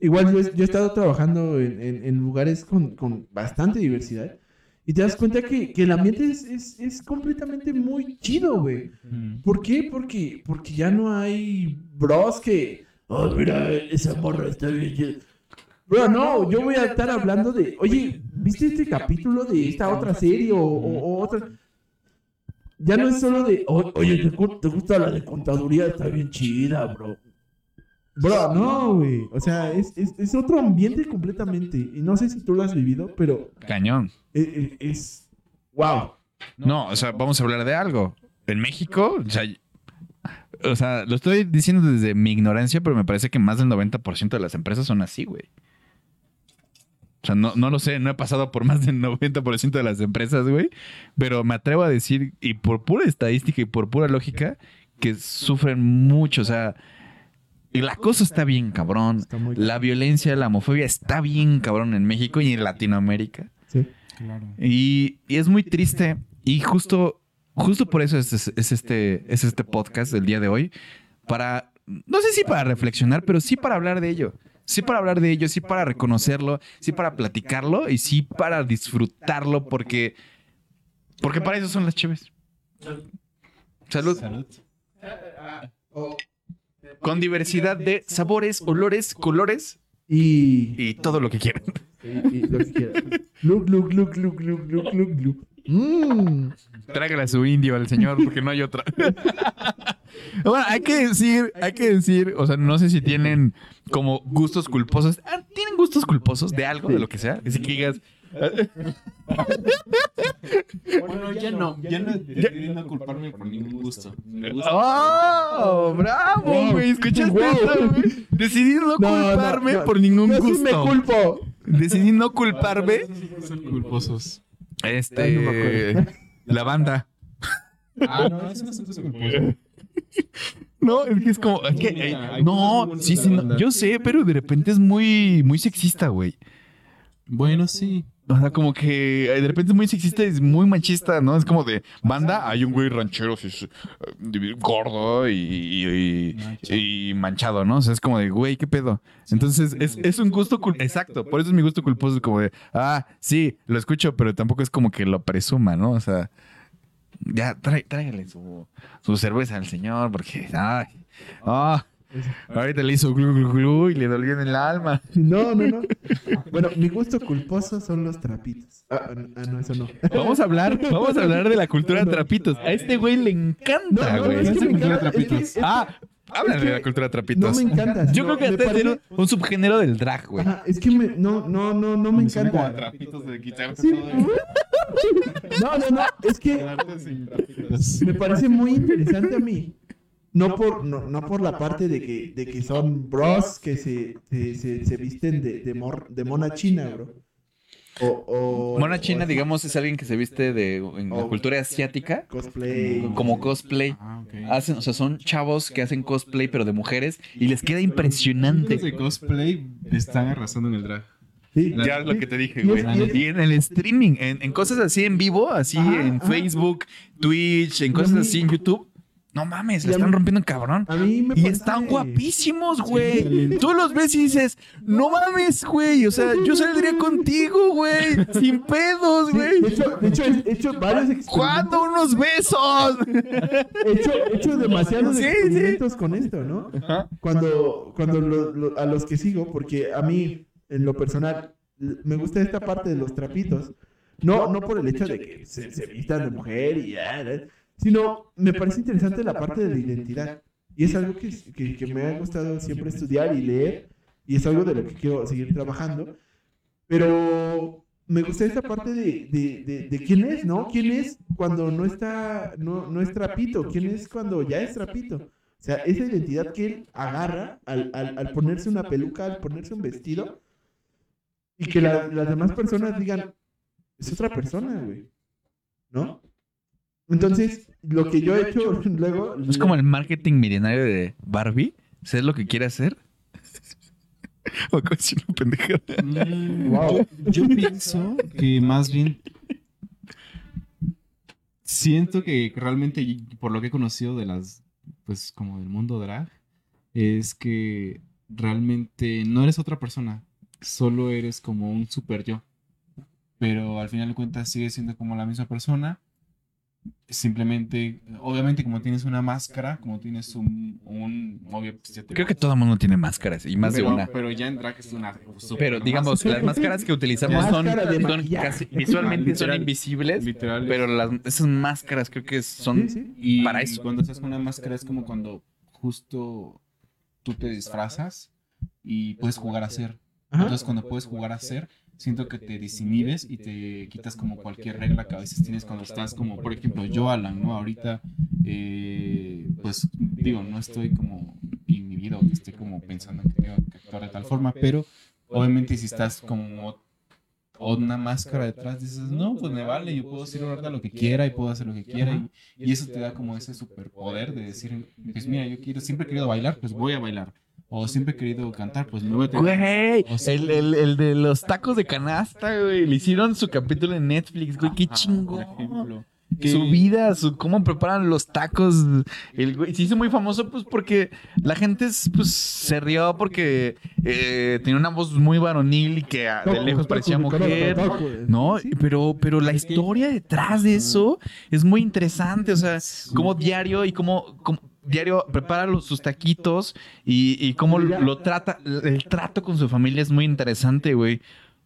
igual yo, he- yo he estado trabajando en, en- en lugares con, con bastante diversidad. Y te das cuenta que, que el ambiente es, es, es completamente muy chido, güey. Mm. ¿Por qué? Porque, porque ya no hay bros que. Oh, mira, esa morra está bien. chida". Bro, no, yo voy a estar hablando de. Oye, ¿viste este capítulo de esta otra serie o, o- o otra? Ya no es solo de. "O- Oye, ¿te, te gusta la de contaduría? Está bien chida, bro. Bro, no, güey. O sea, es, es, es otro ambiente completamente. Y no sé si tú lo has vivido, pero Cañón. es. es- es- wow. No, o sea, vamos a hablar de algo. En México, o sea, o sea, lo estoy diciendo desde mi ignorancia, pero me parece que más del 90% de las empresas son así, güey. O sea, no, no lo sé, no he pasado por más del 90% de las empresas, güey. Pero me atrevo a decir, y por pura estadística y por pura lógica, que sufren mucho. O sea, el acoso está bien cabrón. Está muy La violencia, la homofobia está bien cabrón en México y en Latinoamérica. Sí. Claro. Y, y es muy triste. Y justo, justo por eso es, es- es este, es este podcast del día de hoy. Para, no sé si para reflexionar, pero sí para hablar de ello. Sí para hablar de ello, sí para reconocerlo, sí para platicarlo y sí para disfrutarlo porque, porque para eso son las chives. Salud. Salud. Con diversidad de sabores, olores, colores Y. y todo lo que quieran. y- y lo que quieras. Look, look, look, look, look, look, look, look. Mm. Tráigale a su indio al señor porque no hay otra. <laughs> bueno, hay que decir, hay que decir, o sea, no sé si tienen como gustos culposos. Ah, ¿Tienen gustos culposos de algo, de lo que sea? Así que digas, Bueno, ya no, ya no decidí no culparme por ningún gusto. ¡Oh! ¡Bravo, güey! ¿Escuchaste Wow. eso, güey? Decidí no, culparme no. por ningún Yo sí gusto. me culpo. Decidí no culparme. Son culposos. Este. la banda. Ah, no, eso no es un gusto culposo. No, es que es como. es que, eh, no, sí, sí, no, yo sé, pero de repente es muy, muy sexista, güey. Bueno, sí. O sea, como que eh, de repente es muy sexista y es muy machista, ¿no? Es como de banda, hay un güey ranchero sí, eh, gordo y, manchado, ¿no? O sea, es como de, güey, ¿qué pedo? Entonces, es, es un gusto culposo. Exacto, por eso es mi gusto culposo, es como de, ah, sí, lo escucho, pero tampoco es como que lo presuma, ¿no? O sea, ya, tráigale su, su cerveza al señor, porque, ay, ah, <laughs> ahorita le hizo glu, glu, glu y le dolió en el alma. <laughs> No, no, no. Bueno, mi gusto culposo son los trapitos. Ah, ah, ah, no, eso no. Vamos a hablar, vamos a hablar de la cultura de trapitos. A este güey le encanta, No, no, no, güey. es que me cultura encanta. es que- trapitos. es que- Ah, habla es de la cultura de No trapitos. me encanta. Yo no, creo que parece- ser un subgénero del drag, güey. Ajá, es que me, no, no, no, no me encanta. trapitos de quitarse Sí. todo. <laughs> No, no, no. Es que trapitos. me parece muy interesante a mí. No por, no, no por la parte de que, de que son bros que se, se, se, se visten de, de, mor- de mona china, bro. O, o, Mona China, o digamos, es alguien que se viste de en la cultura asiática cosplay. como cosplay. Ah. Hacen, o sea, son chavos que hacen cosplay pero de mujeres y les queda Los impresionante. de cosplay están arrasando en el drag. Sí. Ya es lo que te dije, güey. y en el streaming, en, en cosas así en vivo, así Ajá, en. Facebook, Twitch, en cosas así en YouTube. No mames, la están mí- rompiendo en cabrón. A mí me Y están guapísimos, güey. Tú los ves y dices, no mames, güey. O sea, yo saldría contigo, güey. Sin pedos, Sí, güey. de hecho, de hecho, he hecho varios experimentos. ¿Cuándo unos besos? He hecho, he hecho demasiados Sí, sí. experimentos con esto, ¿no? Cuando, cuando lo- lo- a los que sigo, porque a mí, en lo personal, me gusta esta parte de los trapitos. No, no por el hecho de que se, se vistan de mujer y ya. Sino me parece interesante la parte de la identidad. Y es algo que, que, que me ha gustado siempre estudiar y leer, y es algo de lo que quiero seguir trabajando. Pero me gusta esta parte de, de, de, de quién es, ¿no? ¿Quién es cuando no está, no, no es trapito? ¿Quién es cuando ya es trapito? O sea, esa identidad que él agarra al, al, al ponerse una peluca, al ponerse un vestido, y que la- las demás personas digan, es otra persona, güey. ¿No? Entonces, lo que yo he hecho <laughs> luego... Es como el marketing milenario de Barbie. ¿Sabes lo que quiere hacer? <laughs> o como si una pendejada. Mm, Wow. yo, yo pienso que más bien siento que realmente por lo que he conocido de las pues como del mundo drag es que realmente no eres otra persona solo eres como un super yo pero al final de cuentas sigues siendo como la misma persona simplemente obviamente como tienes una máscara como tienes un, un obvio, pues, ya te- Creo que todo el mundo tiene máscaras y más pero, de una. pero ya en drag es una super Pero digamos, máscara. las máscaras que utilizamos son, casi, visualmente son invisibles, literal pero las, esas máscaras creo que son Sí, sí. Y para eso. cuando estás con una máscara es como cuando justo tú te disfrazas y puedes jugar a ser. Entonces cuando puedes jugar a ser, siento que te desinhibes y te quitas como cualquier regla que a veces tienes cuando estás como, por ejemplo, yo, Alan, ¿no? Ahorita, eh, pues digo, no estoy como inhibido, que esté como pensando que tengo que actuar de tal forma, pero obviamente si estás como o una máscara detrás, dices, no, pues me vale, yo puedo decir ahorita lo que quiera y puedo hacer lo que quiera. Y, y eso te da como ese superpoder de decir, pues mira, yo quiero, siempre he querido bailar, pues voy a bailar. O siempre he querido cantar, pues me voy a tener. Güey, O sea- el, el, el de los tacos de canasta, güey. Le hicieron su capítulo en Netflix, güey. Qué ejemplo. Que- Su vida, su cómo preparan los tacos. El güey se hizo muy famoso, pues, porque la gente es, pues, se rió porque eh, tenía una voz muy varonil y que de lejos parecía mujer. No, pero, pero la historia detrás de eso es muy interesante. O sea, cómo diario y cómo, cómo diario prepara los- sus taquitos y, y cómo lo trata, el trato con su familia es muy interesante, güey.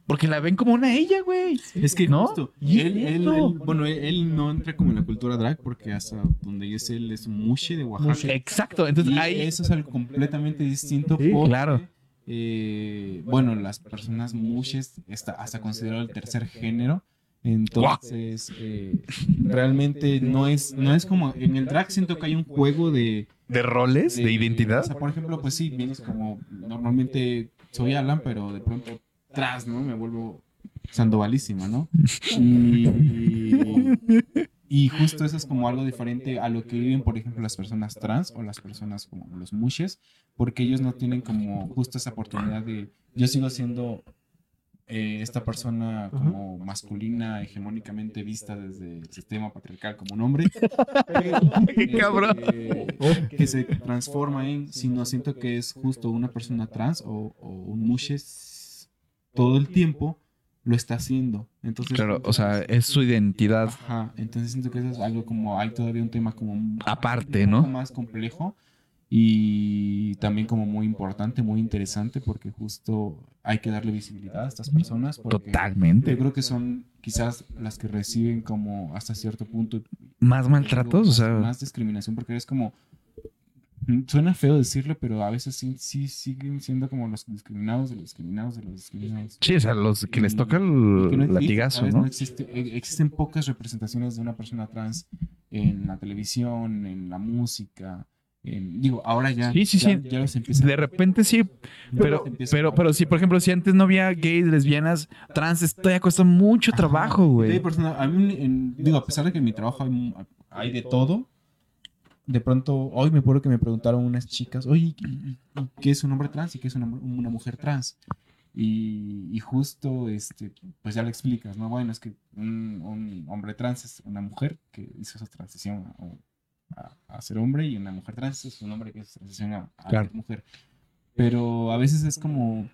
Porque la ven como una ella, güey. Es que ¿No? justo, ¿Y él, él- eso? él- bueno, él, él no entra como en la cultura drag porque hasta donde es él es Mushe de Oaxaca. Exacto. Entonces Y ahí. eso es algo completamente distinto Sí, porque, claro. eh, bueno, las personas mushes está hasta considerado el tercer género. Entonces, eh, realmente no es, no es como en el drag siento que hay un juego de, ¿De roles? ¿De O identidad? sea, por ejemplo, pues sí, vienes como normalmente soy Alan, pero de pronto tras, ¿no? Me vuelvo sandovalísima, ¿no? Y, y justo eso es como algo diferente a lo que viven, por ejemplo, las personas trans o las personas como los mushes, porque ellos no tienen como justo esa oportunidad de, yo sigo siendo eh, esta persona como masculina, hegemónicamente vista desde el sistema patriarcal como un hombre. pero, <laughs> ¡Qué cabrón! eh, que se transforma en, sino siento que es justo una persona trans o, o un mushes todo el tiempo lo está haciendo. Entonces, Claro, o sea, es su identidad Ajá, entonces siento que eso es algo como, hay todavía un tema como un aparte, un poco ¿no? más complejo y también como muy importante, muy interesante porque justo hay que darle visibilidad a estas personas Totalmente. yo creo que son quizás las que reciben como hasta cierto punto ¿Más maltratos? O sea, más discriminación porque es como suena feo decirlo pero a veces sí, sí siguen siendo como los discriminados de los discriminados de los discriminados sí, o sea, los que les toca el no latigazo, ¿sabes? ¿no? existe- e- existen pocas representaciones de una persona trans en la televisión, en la música. En- digo, ahora ya, Sí, sí, ya, sí. ya los empiezan De repente sí, pero, pero, pero sí, por ejemplo, si antes no había gays, lesbianas, trans, esto ya cuesta mucho trabajo, güey. a mí, en- digo, a pesar de que en mi trabajo hay, hay de todo, de pronto, hoy me acuerdo que me preguntaron unas chicas, oye, ¿y- y- y ¿qué es un hombre trans y qué es una, una mujer trans? Y, y justo, este, pues ya lo explicas, ¿no? Bueno, es que un, un hombre trans es una mujer que hizo esa transición a- a ser hombre y una mujer trans es un hombre que hizo esa transición a, Claro. ser mujer. Pero a veces es como,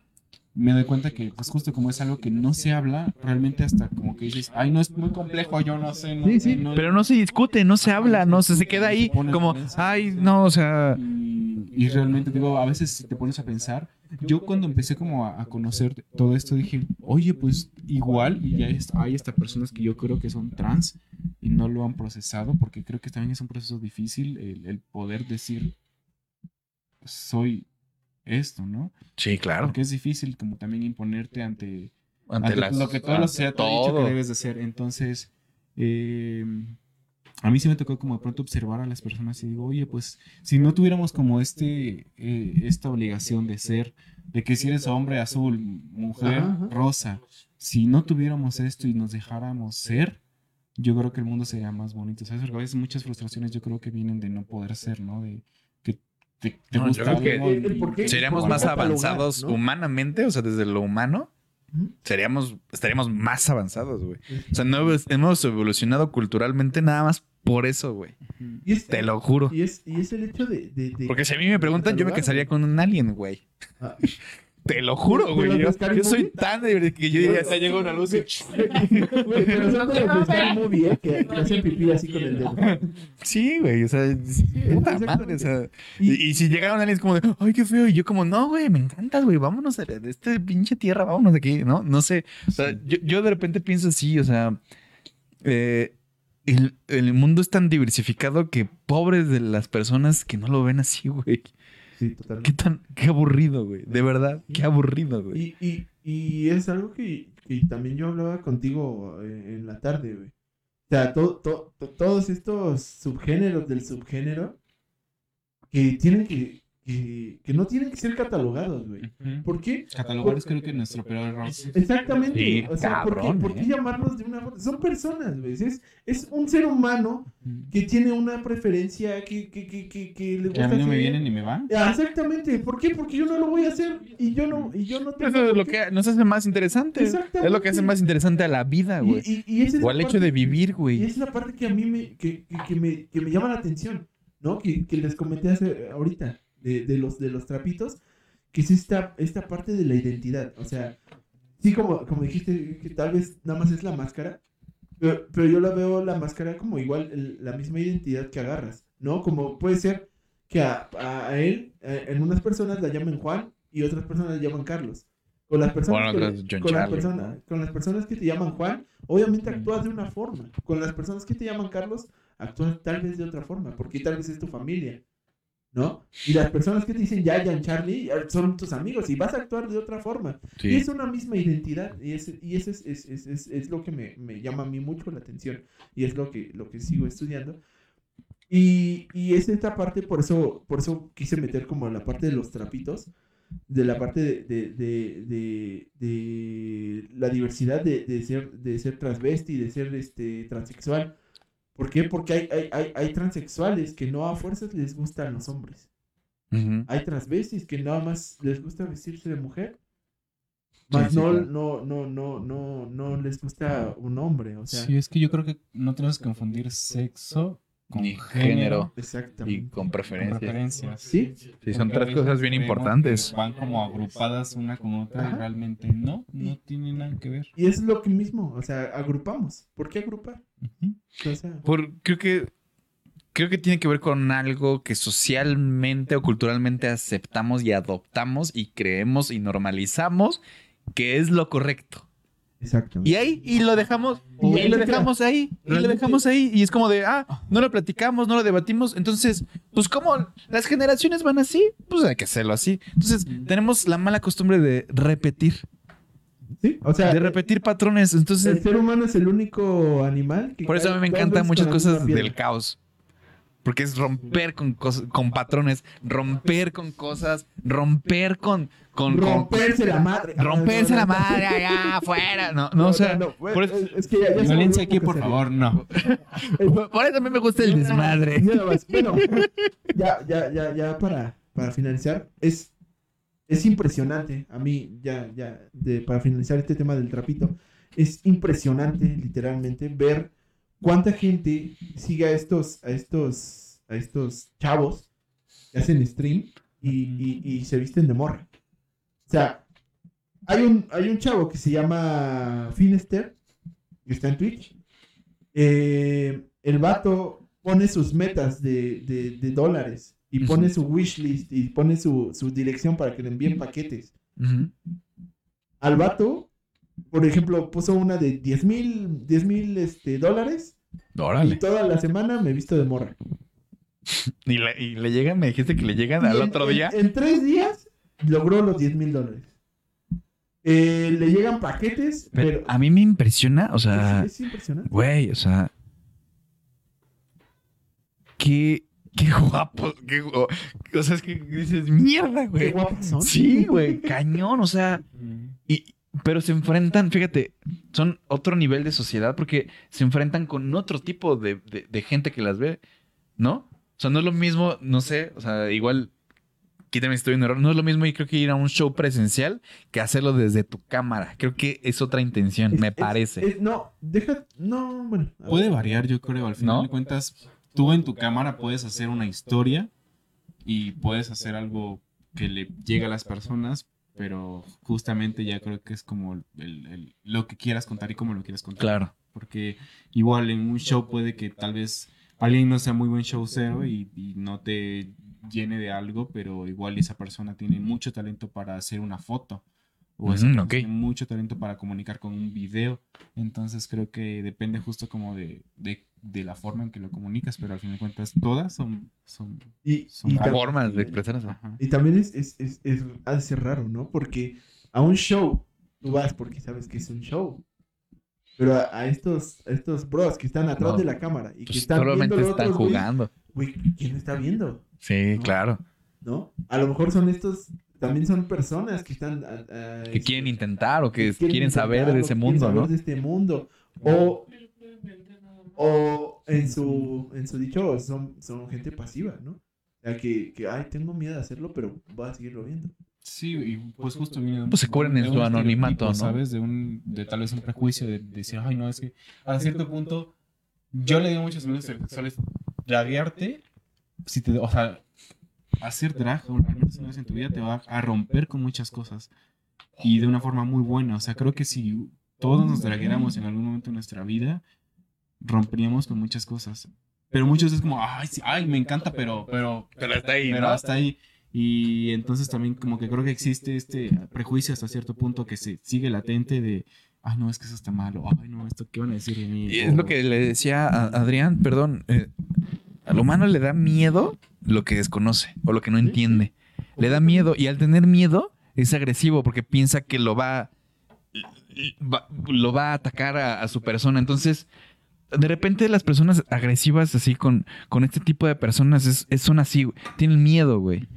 me doy cuenta que, pues justo como es algo que no se habla, realmente hasta como que dices, ay, no es muy complejo, yo no sé. No, Sí, sí, no- Pero no se discute, no se habla, no se, se queda ahí Se como, ay, no, o sea, Y, y realmente digo, a veces si te pones a pensar, yo cuando empecé como a, a conocer todo esto dije, oye, pues igual y ya es- hay hasta personas que yo creo que son trans y no lo han procesado porque creo que también es un proceso difícil el, el poder decir, soy esto, ¿no? sí, claro. Porque es difícil como también imponerte ante, Ante ante las- lo que toda la sociedad te ha dicho que debes de hacer. Entonces, eh, a mí sí me tocó como de pronto observar a las personas y digo, oye, pues si no tuviéramos como este, eh, esta obligación de ser, de que si eres hombre azul, mujer Ajá, ajá. rosa, si no tuviéramos esto y nos dejáramos ser, yo creo que el mundo sería más bonito. ¿Sabes? Porque a veces muchas frustraciones yo creo que vienen de no poder ser, ¿no? De que te, te No, yo creo que algo el- el y- por qué- Seríamos por más avanzados ¿no? humanamente, o sea, desde lo humano. Seríamos, estaríamos más avanzados, güey. O sea, no hemos- evolucionado culturalmente nada más por eso, güey. Es, Te lo juro. y es, y es el hecho de... de- de- Porque si a mí me preguntan, yo me casaría con un alien, güey. Ah. <laughs> Te lo juro, ¿De güey. Yo, soy tan de que yo diría, "Ya llegó una luz y... Güey, pero son de los de Scary Movie, ¿eh? Que, hacen pipí así con el dedo. Sí, güey, o sea, es- puta exactamente. madre, o sea. Y- Y, si llegaron aliens como de, ay, qué feo, y yo como, no, güey, me encantas, güey, vámonos de este pinche tierra, vámonos de aquí, ¿no? No sé, o sea, yo, yo de repente pienso así, o sea, eh, el, el mundo es tan diversificado que pobres de las personas que no lo ven así, güey. Sí, Qué totalmente. tan, qué aburrido, güey, de verdad, qué aburrido, güey. Y, y, y es algo que, que también yo hablaba contigo eh, en la tarde, güey. O sea, to- to- to- todos estos subgéneros del subgénero que tienen que, que, que no tienen que ser catalogados, güey. ¿Por qué? Catalogar es creo que nuestro peor error. Exactamente. Sí, o sea, ¿por, qué, por qué eh? llamarlos de una forma? Son personas, güey. Es, es un ser humano que tiene una preferencia que, que, que, que, que le Que a gusta mí no me viene ni me va. Ah, Exactamente. ¿Por qué? Porque yo no lo voy a hacer y yo no, y yo no tengo Eso es lo que nos hace más interesantes. Exactamente. Es lo que hace más interesante a la vida, güey. Y, y, y O al hecho de vivir, Y güey. es la parte que a mí me, que, que, que me, que me llama la atención, ¿no? Que, que les comenté hace, ahorita, de, de, los, de los trapitos, que es esta, esta parte de la identidad. O sea, sí, como, como dijiste, que tal vez nada más es la máscara, pero, pero yo la veo la máscara como igual el- la misma identidad que agarras, ¿no? Como puede ser que a, a- a él, en unas personas la llaman Juan y otras personas la llaman Carlos. Con las personas, Bueno, que, con, las personas, con las personas que te llaman Juan, obviamente actúas de una forma. Con las personas que te llaman Carlos, actúas tal vez de otra forma, porque tal vez es tu familia, ¿no? Y las personas que te dicen ya, Jan Charlie, son tus amigos y vas a actuar de otra forma. Y es una misma identidad y, es, y eso es, es, es, es, es lo que me, me llama a mí mucho la atención y es lo que, lo que sigo estudiando. Y, y es esta parte, por eso, por eso quise meter como la parte de los trapitos, de la parte de, de, de, de- la diversidad de, de ser, de ser transvesti, de ser este, transexual. ¿Por qué? Porque hay, hay, hay, hay transexuales que no a fuerzas les gustan los hombres. Ujú. Hay transvestis que nada más les gusta vestirse de mujer. Más sí, no, claro. no, no, no, no, no les gusta un hombre, o sea, Sí, es que yo creo que no tenemos que confundir sexo con Ni género, género. y exactamente. con con preferencias. preferencias. Sí, Sí, son tres cosas bien importantes. Van como agrupadas una con otra Ajá. y realmente no, no tienen nada que ver. y es lo que mismo, o sea, agrupamos. ¿Por qué agrupar? Ujú. O sea, Por, creo que creo que tiene que ver con algo que socialmente o culturalmente aceptamos y adoptamos y creemos y normalizamos que es lo correcto. Exactamente. Y ahí y lo dejamos Y lo dejamos ahí y lo dejamos ahí y es como de ah no lo platicamos no lo debatimos entonces pues como las generaciones van así pues hay que hacerlo así. Entonces tenemos la mala costumbre de repetir. Sí, o sea, de repetir patrones entonces el ser humano es el único animal que Por eso a mí me encantan muchas cosas del caos. Porque es romper con cosas, con patrones, romper con cosas, romper con, con, con- romperse la madre. romperse Ah, la no, no, no. madre allá afuera. No, no, o sea, por eso- es, que ya, ya Violencia aquí, por favor, no. <laughs> Eh, por eso a mí me gusta el desmadre. Bueno, <laughs> ya, ya, ya, ya para, para finalizar, es es impresionante. A mí, ya, ya, de, para finalizar este tema del trapito, es impresionante, literalmente, ver cuánta gente sigue a estos, a estos, a estos chavos que hacen stream y, y- y se visten de morra. O sea, hay un, hay un chavo que se llama Finester, que está en Twitch. Eh, el vato pone sus metas de, de- de dólares y pone su wishlist y pone su, su dirección para que le envíen paquetes. Al vato, por ejemplo, puso una de 10 mil 10 mil este, dólares y Órale. toda la semana me he visto de morra. <laughs> Y le, y le llegan, me dijiste que le llegan Y al en- otro día. En, tres días logró los 10 mil dólares. Eh, le llegan paquetes, Pero pero... a mí me impresiona, o sea, es, es impresionante. güey, o sea. Qué, qué guapo. Qué, gu- o sea, es que dices, mierda, Qué güey. guapos son. Sí, güey, cañón, o sea. <laughs> Y, pero se enfrentan, fíjate, son otro nivel de sociedad porque se enfrentan con otro tipo de, de- de gente que las ve, ¿no? O sea, no es lo mismo, no sé, o sea, igual, quítame si estoy en error, no es lo mismo y creo que ir a un show presencial que hacerlo desde tu cámara. Creo que es otra intención, Es- me es- parece. es- no, deja... No, bueno. Puede variar, yo creo. Al final ¿No? de cuentas, tú en tu cámara puedes hacer una historia y puedes hacer algo que le llegue a las personas, pero justamente ya creo que es como el- el- lo que quieras contar y cómo lo quieras contar. Claro. Porque igual en un show puede que tal vez alguien no sea muy buen showcero y, y no te llene de algo, pero igual esa persona tiene mucho talento para hacer una foto. O esa Ujú, persona ok. tiene mucho talento para comunicar con un video. Entonces creo que depende justo como de, de, de la forma en que lo comunicas, pero al fin de cuentas todas son... son Y, Son y tam- Formas de expresarse. ajá. y también es, es, es, es- ha de ser raro, ¿no? Porque a un show, tú vas porque sabes que es un show. Pero a, a estos, a estos bros que están atrás No. de la cámara y que Pues están solamente viendo están jugando. Güey, ¿quién lo está viendo? Sí, No. claro. ¿No? A lo mejor son estos, también son personas que están... Que este, quieren intentar o que quieren quieren saber de ese mundo, saber ¿no? de este mundo. O, o en su, en su dicho, son, son gente pasiva, ¿no? O sea, que, que, ay, tengo miedo de hacerlo, pero voy a seguirlo viendo. Sí, y pues justo viene de un- Pues se cubren en su anonimato, ¿no? ¿Sabes? De un, de tal vez un prejuicio de, de decir, ay, no, es que a cierto punto, yo le digo a muchos amigos heterosexuales, draguearte, si te, o sea, hacer drag o una vez en tu vida te va a romper con muchas cosas y de una forma muy buena. O sea, creo que si todos nos dragueáramos en algún momento de nuestra vida, romperíamos con muchas cosas. Pero muchos es como, ay, sí, ay, me encanta, pero, pero, Pero hasta ahí, pero ¿no? hasta ahí. Y entonces también como que creo que existe este prejuicio hasta cierto punto que se sigue latente de, ay, no, es que eso está malo, ay, no, esto, ¿qué van a decir de mí? Y es lo que le decía a Adrián, perdón, eh, al humano le da miedo lo que desconoce o lo que no entiende. Le da miedo y al tener miedo es agresivo porque piensa que lo va, va- lo va a atacar a, a su persona. Entonces, de repente las personas agresivas así con, con este tipo de personas es, es- son así, güey. tienen miedo, güey.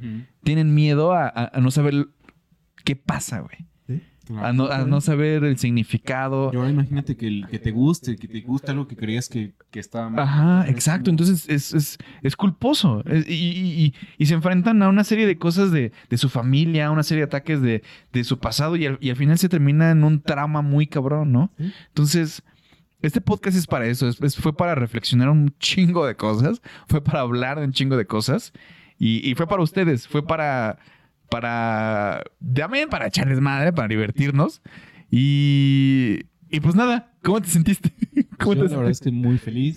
Tienen miedo a, a- a no saber qué pasa, güey. claro. A no, a no saber el significado. Y ahora imagínate que, el- que te guste, que te gusta algo que creías que, que estaba mal. Ajá, exacto. Entonces es, es, es culposo. Es- y, y- y- y se enfrentan a una serie de cosas de, de su familia, a una serie de ataques de, de su pasado y al, y al final se termina en un trama muy cabrón, ¿no? Sí. Entonces, este podcast es para eso. es- es- fue para reflexionar un chingo de cosas. Fue para hablar de un chingo de cosas. Y, y fue para ustedes. Fue para... Para... También para echarles madre, para divertirnos. Y... Y pues nada, ¿cómo te sentiste? <laughs> ¿Cómo Yo te la verdad sentiste? que muy feliz.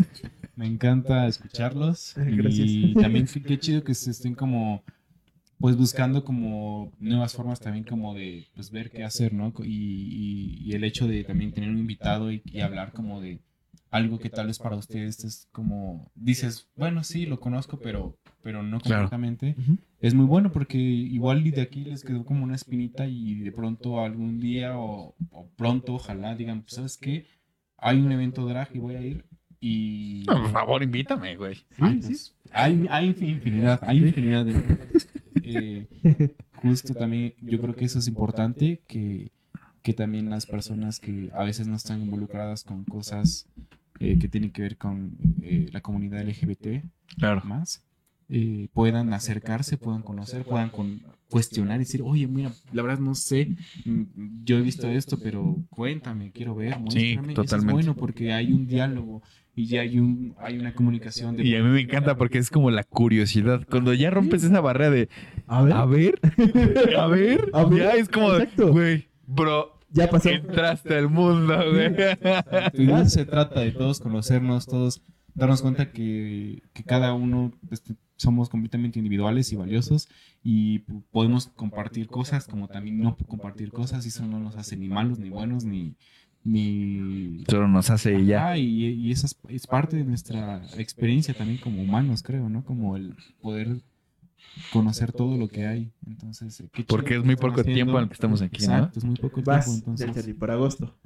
Me encanta escucharlos. <laughs> Gracias. Y también qué chido que se estén como pues buscando como nuevas formas también como de pues ver qué hacer, ¿no? Y, y- y el hecho de también tener un invitado y, y hablar como de algo que tal vez para ustedes es como dices, bueno, sí, lo conozco, pero pero no Claro. completamente. Es muy bueno porque igual y de aquí les quedó como una espinita y de pronto algún día o, o pronto ojalá digan, pues, ¿sabes qué? Hay un evento drag y voy a ir y... No, por favor, invítame, güey. Sí, pues, Hay, hay infinidad, hay infinidad de... <laughs> eh, <laughs> justo también, yo creo que eso es importante, que, que también las personas que a veces no están involucradas con cosas eh, que tienen que ver con eh, la comunidad LGBT Claro. más, eh, puedan acercarse, puedan conocer, puedan con- cuestionar y decir, oye, mira, la verdad no sé, mm, yo he visto esto, pero cuéntame, quiero ver, muéstrame. Eso totalmente. es bueno porque hay un diálogo y ya hay, un, hay una comunicación. De Y a mí me encanta porque es como la curiosidad. Cuando ya rompes esa barrera de, A ver. a ver, <laughs> a ver, A ver, ya es como, güey, bro, Ya pasó. entraste al mundo, güey. Se trata de todos conocernos, todos darnos cuenta que, que cada uno este, somos completamente individuales y valiosos y podemos compartir cosas como también no compartir cosas y eso no nos hace ni malos ni buenos ni ni Solo nos hace y ya. Y, y esa es, es parte de nuestra experiencia también como humanos creo no como el poder conocer todo lo que hay entonces eh, qué Porque que es muy poco haciendo. tiempo en el que estamos aquí, ¿no? exacto es muy poco Vas, tiempo entonces Charlie, para agosto.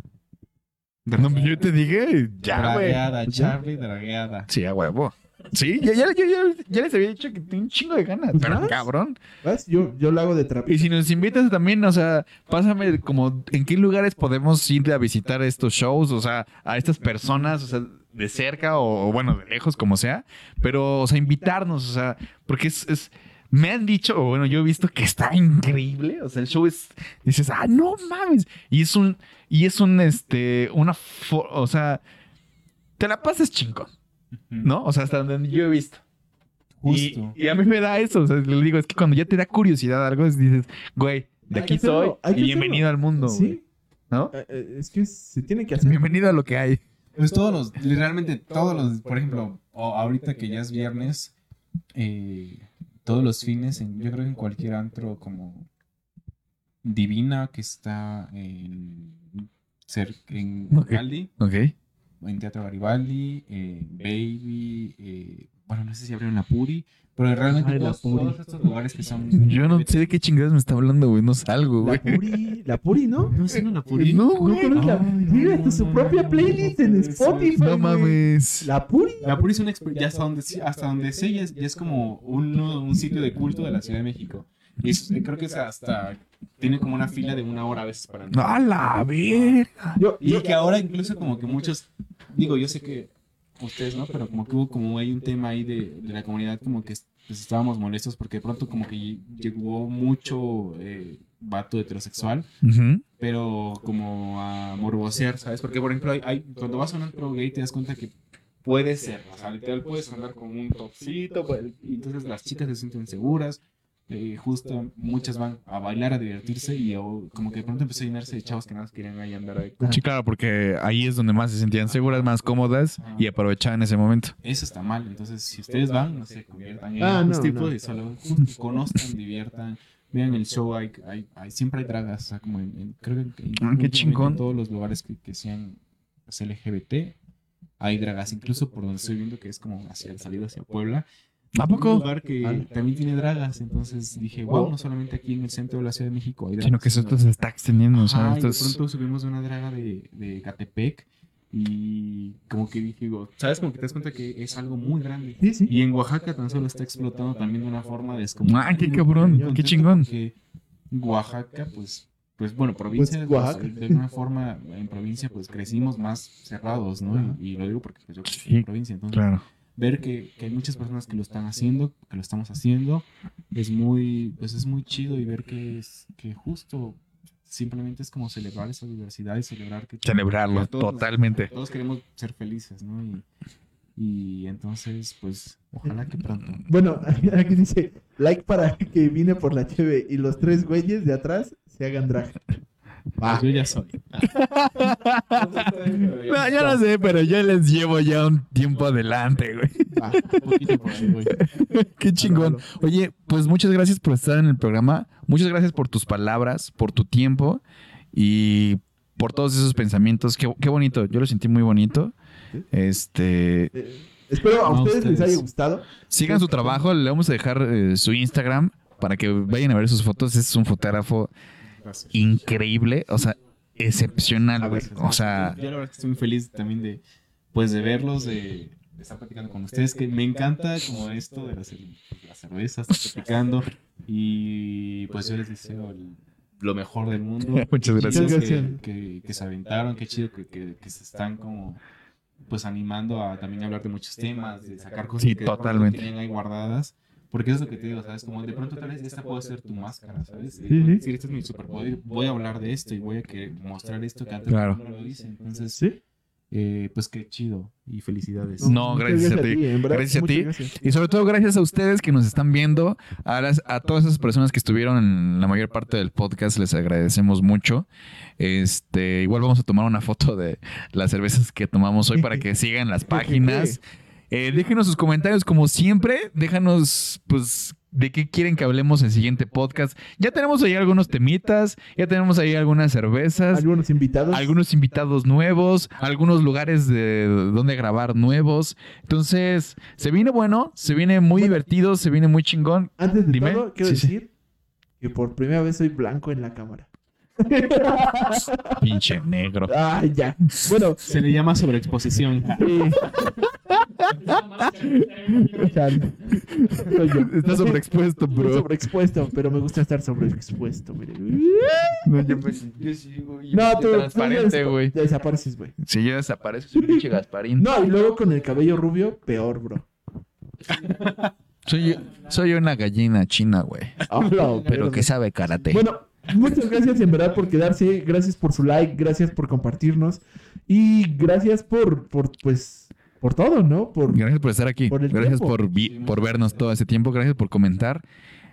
<laughs> No, yo te dije, ya, güey. dragueada Charlie dragueada Sí, a huevo. Sí, ya, ya, ya, ya- ya les había dicho que tengo un chingo de ganas. Pero vas. cabrón. ¿Vas? Yo, yo lo hago de trapito. Y si nos invitas también, o sea, pásame como en qué lugares podemos ir a visitar estos shows, o sea, a estas personas, o sea, de cerca o, o, bueno, de lejos, como sea. Pero, o sea, invitarnos, o sea, porque es, es- me han dicho, o bueno, yo he visto que está increíble, o sea, el show es, dices, ah, no mames. Y es un, y es un, este, una, o sea, te la pasas chingón, ¿no? O sea, hasta donde yo he visto. Y, justo y a mí me da eso, o sea, le digo, es que cuando ya te da curiosidad algo, es- dices, güey, de aquí soy y bienvenido al mundo, güey", Sí. ¿no? Eh, eh, Es que se tiene que hacer. Bienvenido a lo que hay. Pues todos los, literalmente todos los, por ejemplo, ahorita que ya es viernes, eh, todos los fines, en, yo creo que en cualquier antro como Divina que está en, en. Garibaldi, Ok. en Teatro Garibaldi, eh, Baby, eh, bueno, no sé si abrieron la Puri, pero realmente Ay, la todos, Puri. todos estos lugares que son... Yo no sé de qué chingados me está hablando, güey, no salgo, La güey. Puri, la Puri, ¿no? ¿No es la Puri? No, ¿No güey. la Ay, no, Mira, no, hasta su no, propia no, playlist no, en no, Spotify. No mames. La Puri. La Puri es una experiencia, hasta donde, hasta donde sé, ya es, ya es como un, un sitio de culto de la Ciudad de México. Y es- creo que es hasta, tiene como una fila de una hora a veces para entrar. A la verga. Y que ahora incluso como que muchos, digo, yo sé que ustedes no, pero como que hubo como hay un tema ahí de, de la comunidad como que pues, estábamos molestos porque de pronto como que llegó mucho eh, vato heterosexual pero como a morbosear, ¿sabes? Porque, por ejemplo, hay, hay- cuando vas a un antro gay te das cuenta que puede ser, o sea, literal puedes andar con un topcito, pues, y entonces las chicas se sienten seguras, eh, justo muchas van a bailar, a divertirse, y como que de pronto empezó a llenarse de chavos que nada más querían ahí andar ahí. Sí, claro, porque ahí es donde más se sentían seguras, más cómodas y aprovechaban ese momento. Eso está mal, entonces si ustedes van, no se conviertan en Ah, no, y solo justo conozcan, diviertan. Vean el show, hay, hay, hay- siempre hay dragas, o sea, como en, en- creo que en, Ah, qué chingón. en todos los lugares que, que sean pues, LGBT, hay dragas, incluso por donde estoy viendo que es como hacia el salido hacia Puebla. ¿A Un poco? lugar que Ah. también tiene dragas, entonces dije, wow, no solamente aquí en el centro de la Ciudad de México hay dragas. Sino que eso esto se está extendiendo, o sea, esto de pronto subimos de una draga de, de Catepec y como que dije, digo, ¿sabes? Como que te das cuenta que es algo muy grande. Sí, sí. Y en Oaxaca tan solo está explotando también de una forma descomunal. Ah, qué cabrón, qué chingón. Porque Oaxaca, pues, pues bueno, provincia, Pues, pues, Oaxaca. de alguna forma, en provincia, pues crecimos más cerrados, ¿no? Y, y lo digo porque pues, yo crecí en Sí, provincia, entonces Claro. Ver que, que hay muchas personas que lo están haciendo, que lo estamos haciendo, es muy, pues es muy chido y ver que es que justo simplemente es como celebrar esa diversidad y celebrar que Celebrarlo, que todos- totalmente. Todos queremos ser felices, ¿no? Y, y entonces, pues, ojalá que pronto. Bueno, <laughs> aquí dice like para que vine por la cheve y los tres güeyes de atrás se hagan drag. Va. Pues yo ya soy. No, yo no sé, pero yo les llevo ya un tiempo adelante, güey. <laughs> Qué chingón. Oye, pues muchas gracias por estar en el programa. Muchas gracias por tus palabras, por tu tiempo y por todos esos pensamientos. Qué, qué bonito. Yo lo sentí muy bonito. Este, Eh, espero a No, ustedes les haya gustado. sigan su trabajo. Le vamos a dejar eh, su Instagram para que vayan a ver sus fotos. Es un fotógrafo. Increíble, o sea, excepcional, güey. O sea, yo la verdad que estoy muy feliz también de, pues, de verlos, de, de estar platicando con ustedes, que me encanta como esto de la, cer- la cerveza, estar platicando y pues yo les deseo el- lo mejor del mundo. <laughs> Muchas gracias. Que, que- que se aventaron, qué chido que, que- que se están como pues animando a también hablar de muchos temas, de sacar cosas Sí, que totalmente. tienen ahí guardadas. Porque es lo que te digo, ¿sabes? Como de pronto tal vez esta puede ser tu máscara, ¿sabes? Sí, sí. Decir, este es mi superpoder, voy a hablar de esto y voy a que mostrar esto que antes Claro. no lo hice. Entonces, ¿Sí? eh, pues qué chido y felicidades. No, muchas gracias a ti. en verdad, Gracias a ti. gracias. Y sobre todo gracias a ustedes que nos están viendo, a, las- a todas esas personas que estuvieron en la mayor parte del podcast, les agradecemos mucho. Este, igual vamos a tomar una foto de las cervezas que tomamos hoy para que sigan las <laughs> páginas. Eh, déjenos sus comentarios como siempre, déjanos pues de qué quieren que hablemos en el siguiente podcast. Ya tenemos ahí algunos temitas, ya tenemos ahí algunas cervezas. Algunos invitados. algunos invitados nuevos, algunos lugares de donde grabar nuevos. Entonces, se viene bueno, se viene muy divertido, se viene muy chingón. Antes de Dime. todo, quiero Sí, sí. decir que por primera vez soy blanco en la cámara. <laughs> Pinche negro. Ay, ya. Bueno, Se le llama sobreexposición. Está sobreexpuesto, Estoy bro. sobreexpuesto, pero me gusta estar sobreexpuesto, mire. No, yo, me- yo sí, güey. No, yo tú, tú transparente, güey. desapareces, güey. Si yo desaparezco, soy un pinche Gasparín. No, y luego con el cabello rubio, peor, bro. Soy, soy una gallina china, güey. Habla, Pero que sabe karate. Bueno, muchas gracias en verdad por quedarse, gracias por su like, gracias por compartirnos y gracias por, por pues, por todo, ¿no? Por, Gracias por estar aquí. Por el gracias tiempo. por, vi- por vernos todo ese tiempo. Gracias por comentar.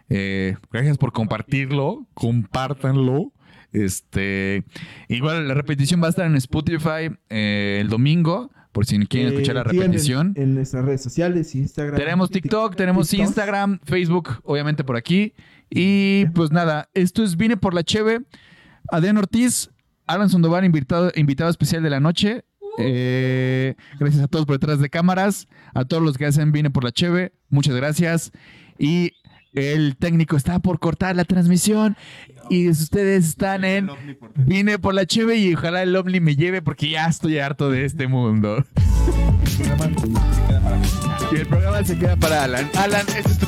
Eh, gracias por compartirlo. Compártanlo. Este, igual la repetición va a estar en Spotify eh, el domingo, por si quieren eh, escuchar la sigan en- repetición. En, nuestras redes sociales, Instagram. Tenemos TikTok, tenemos TikTok. Instagram, Facebook, obviamente por aquí. Y pues nada, esto es Vine por la Cheve. Adrián Ortiz, Alan Sandoval, invitado, invitado especial de la noche. Eh, gracias a todos por detrás de cámaras, a todos los que hacen Vine por la Cheve, muchas gracias. Y el técnico está por cortar la transmisión y ustedes están en Vine por la Cheve y ojalá el Omni me lleve porque ya estoy harto de este mundo. Y el programa se queda para Alan. Alan, este es tu...